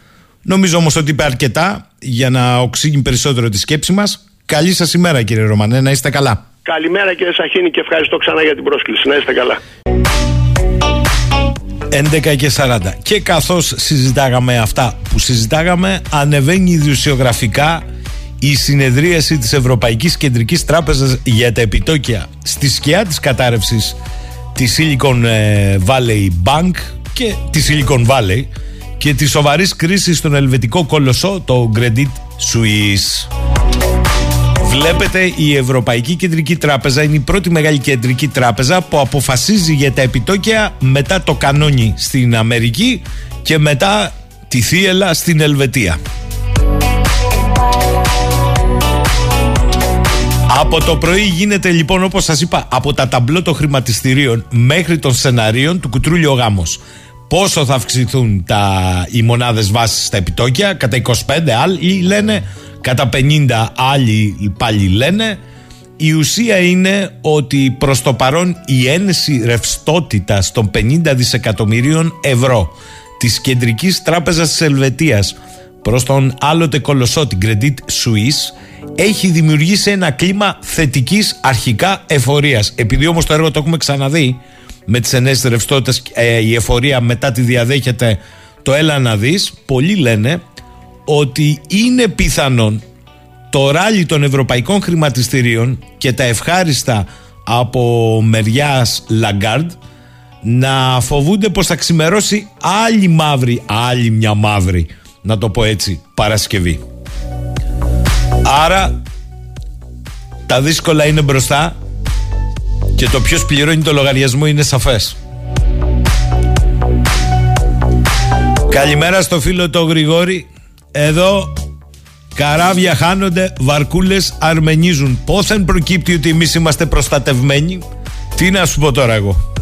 Νομίζω όμως ότι είπε αρκετά για να οξύνει περισσότερο τη σκέψη μας. Καλή σας ημέρα κύριε Ρωμανέ, να είστε καλά. Καλημέρα κύριε Σαχίνη και ευχαριστώ ξανά για την πρόσκληση. Να είστε καλά. 11 και 40. Και καθώς συζητάγαμε αυτά που συζητάγαμε, ανεβαίνει ιδιοσιογραφικά η συνεδρίαση της Ευρωπαϊκής Κεντρικής Τράπεζας για τα επιτόκια στη σκιά της κατάρρευσης της Silicon ε, Valley Bank και τη Silicon Valley και τη σοβαρής κρίσης στον ελβετικό κολοσσό, το Credit Suisse. Βλέπετε, η Ευρωπαϊκή Κεντρική Τράπεζα είναι η πρώτη μεγάλη κεντρική τράπεζα που αποφασίζει για τα επιτόκια μετά το κανόνι στην Αμερική και μετά τη θύελα στην Ελβετία. Από το πρωί γίνεται λοιπόν όπως σας είπα από τα ταμπλό των χρηματιστηρίων μέχρι των σεναρίων του κουτρούλιο γάμος. Πόσο θα αυξηθούν τα, οι μονάδες βάσης στα επιτόκια, κατά 25 άλλοι λένε, κατά 50 άλλοι πάλι λένε. Η ουσία είναι ότι προς το παρόν η ένεση ρευστότητα των 50 δισεκατομμυρίων ευρώ της Κεντρικής Τράπεζας της Ελβετίας προς τον άλλοτε κολοσσό την Credit Suisse έχει δημιουργήσει ένα κλίμα θετικής αρχικά εφορίας. Επειδή όμως το έργο το έχουμε ξαναδεί με τις ενέσεις ρευστότητες ε, η εφορία μετά τη διαδέχεται το έλα να δεις πολλοί λένε ότι είναι πιθανόν το ράλι των ευρωπαϊκών χρηματιστηρίων και τα ευχάριστα από μεριάς Λαγκάρντ να φοβούνται πως θα ξημερώσει άλλη μαύρη, άλλη μια μαύρη να το πω έτσι, Παρασκευή. Άρα τα δύσκολα είναι μπροστά και το ποιος πληρώνει το λογαριασμό είναι σαφές. Καλημέρα στο φίλο το Γρηγόρη. Εδώ καράβια χάνονται, βαρκούλες αρμενίζουν. Πόθεν προκύπτει ότι εμείς είμαστε προστατευμένοι; Τι να σου πω τώρα εγώ.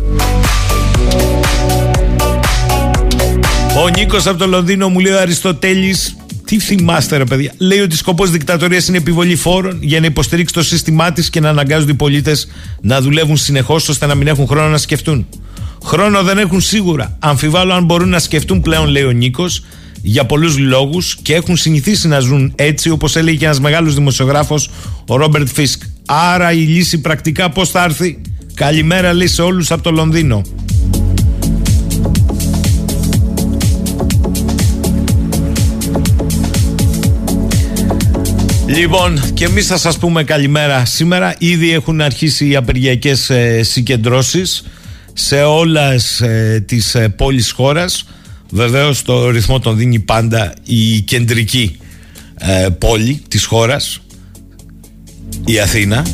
Ο Νίκος από το Λονδίνο μου λέει ο Αριστοτέλης τι θυμάστε, ρε παιδιά; Λέει ότι σκοπός δικτατορίας είναι επιβολή φόρων για να υποστηρίξει το σύστημά της και να αναγκάζονται οι πολίτες να δουλεύουν συνεχώς ώστε να μην έχουν χρόνο να σκεφτούν. Χρόνο δεν έχουν σίγουρα. Αμφιβάλλω αν μπορούν να σκεφτούν πλέον, λέει ο Νίκος, για πολλούς λόγους και έχουν συνηθίσει να ζουν έτσι, όπως έλεγε και ένας μεγάλος δημοσιογράφος, ο Ρόμπερτ Φίσκ. Άρα η λύση πρακτικά πώς θα έρθει; Καλημέρα, λέει σε όλους από το Λονδίνο. Λοιπόν, και εμείς θα σας πούμε καλημέρα σήμερα. Ήδη έχουν αρχίσει οι απεργιακές ε, συγκεντρώσεις σε όλες ε, τις ε, πόλεις χώρας. Βεβαίως, το ρυθμό τον δίνει πάντα η κεντρική ε, πόλη της χώρας η Αθήνα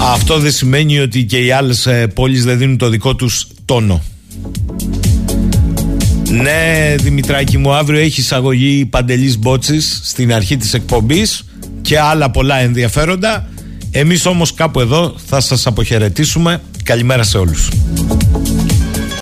Αυτό δεν σημαίνει ότι και οι άλλες ε, πόλεις δεν δίνουν το δικό τους τόνο. Ναι, Δημητράκη μου, αύριο έχει εισαγωγή Παντελής Μπότσης στην αρχή της εκπομπής και άλλα πολλά ενδιαφέροντα. Εμείς όμως κάπου εδώ θα σας αποχαιρετήσουμε. Καλημέρα σε όλους.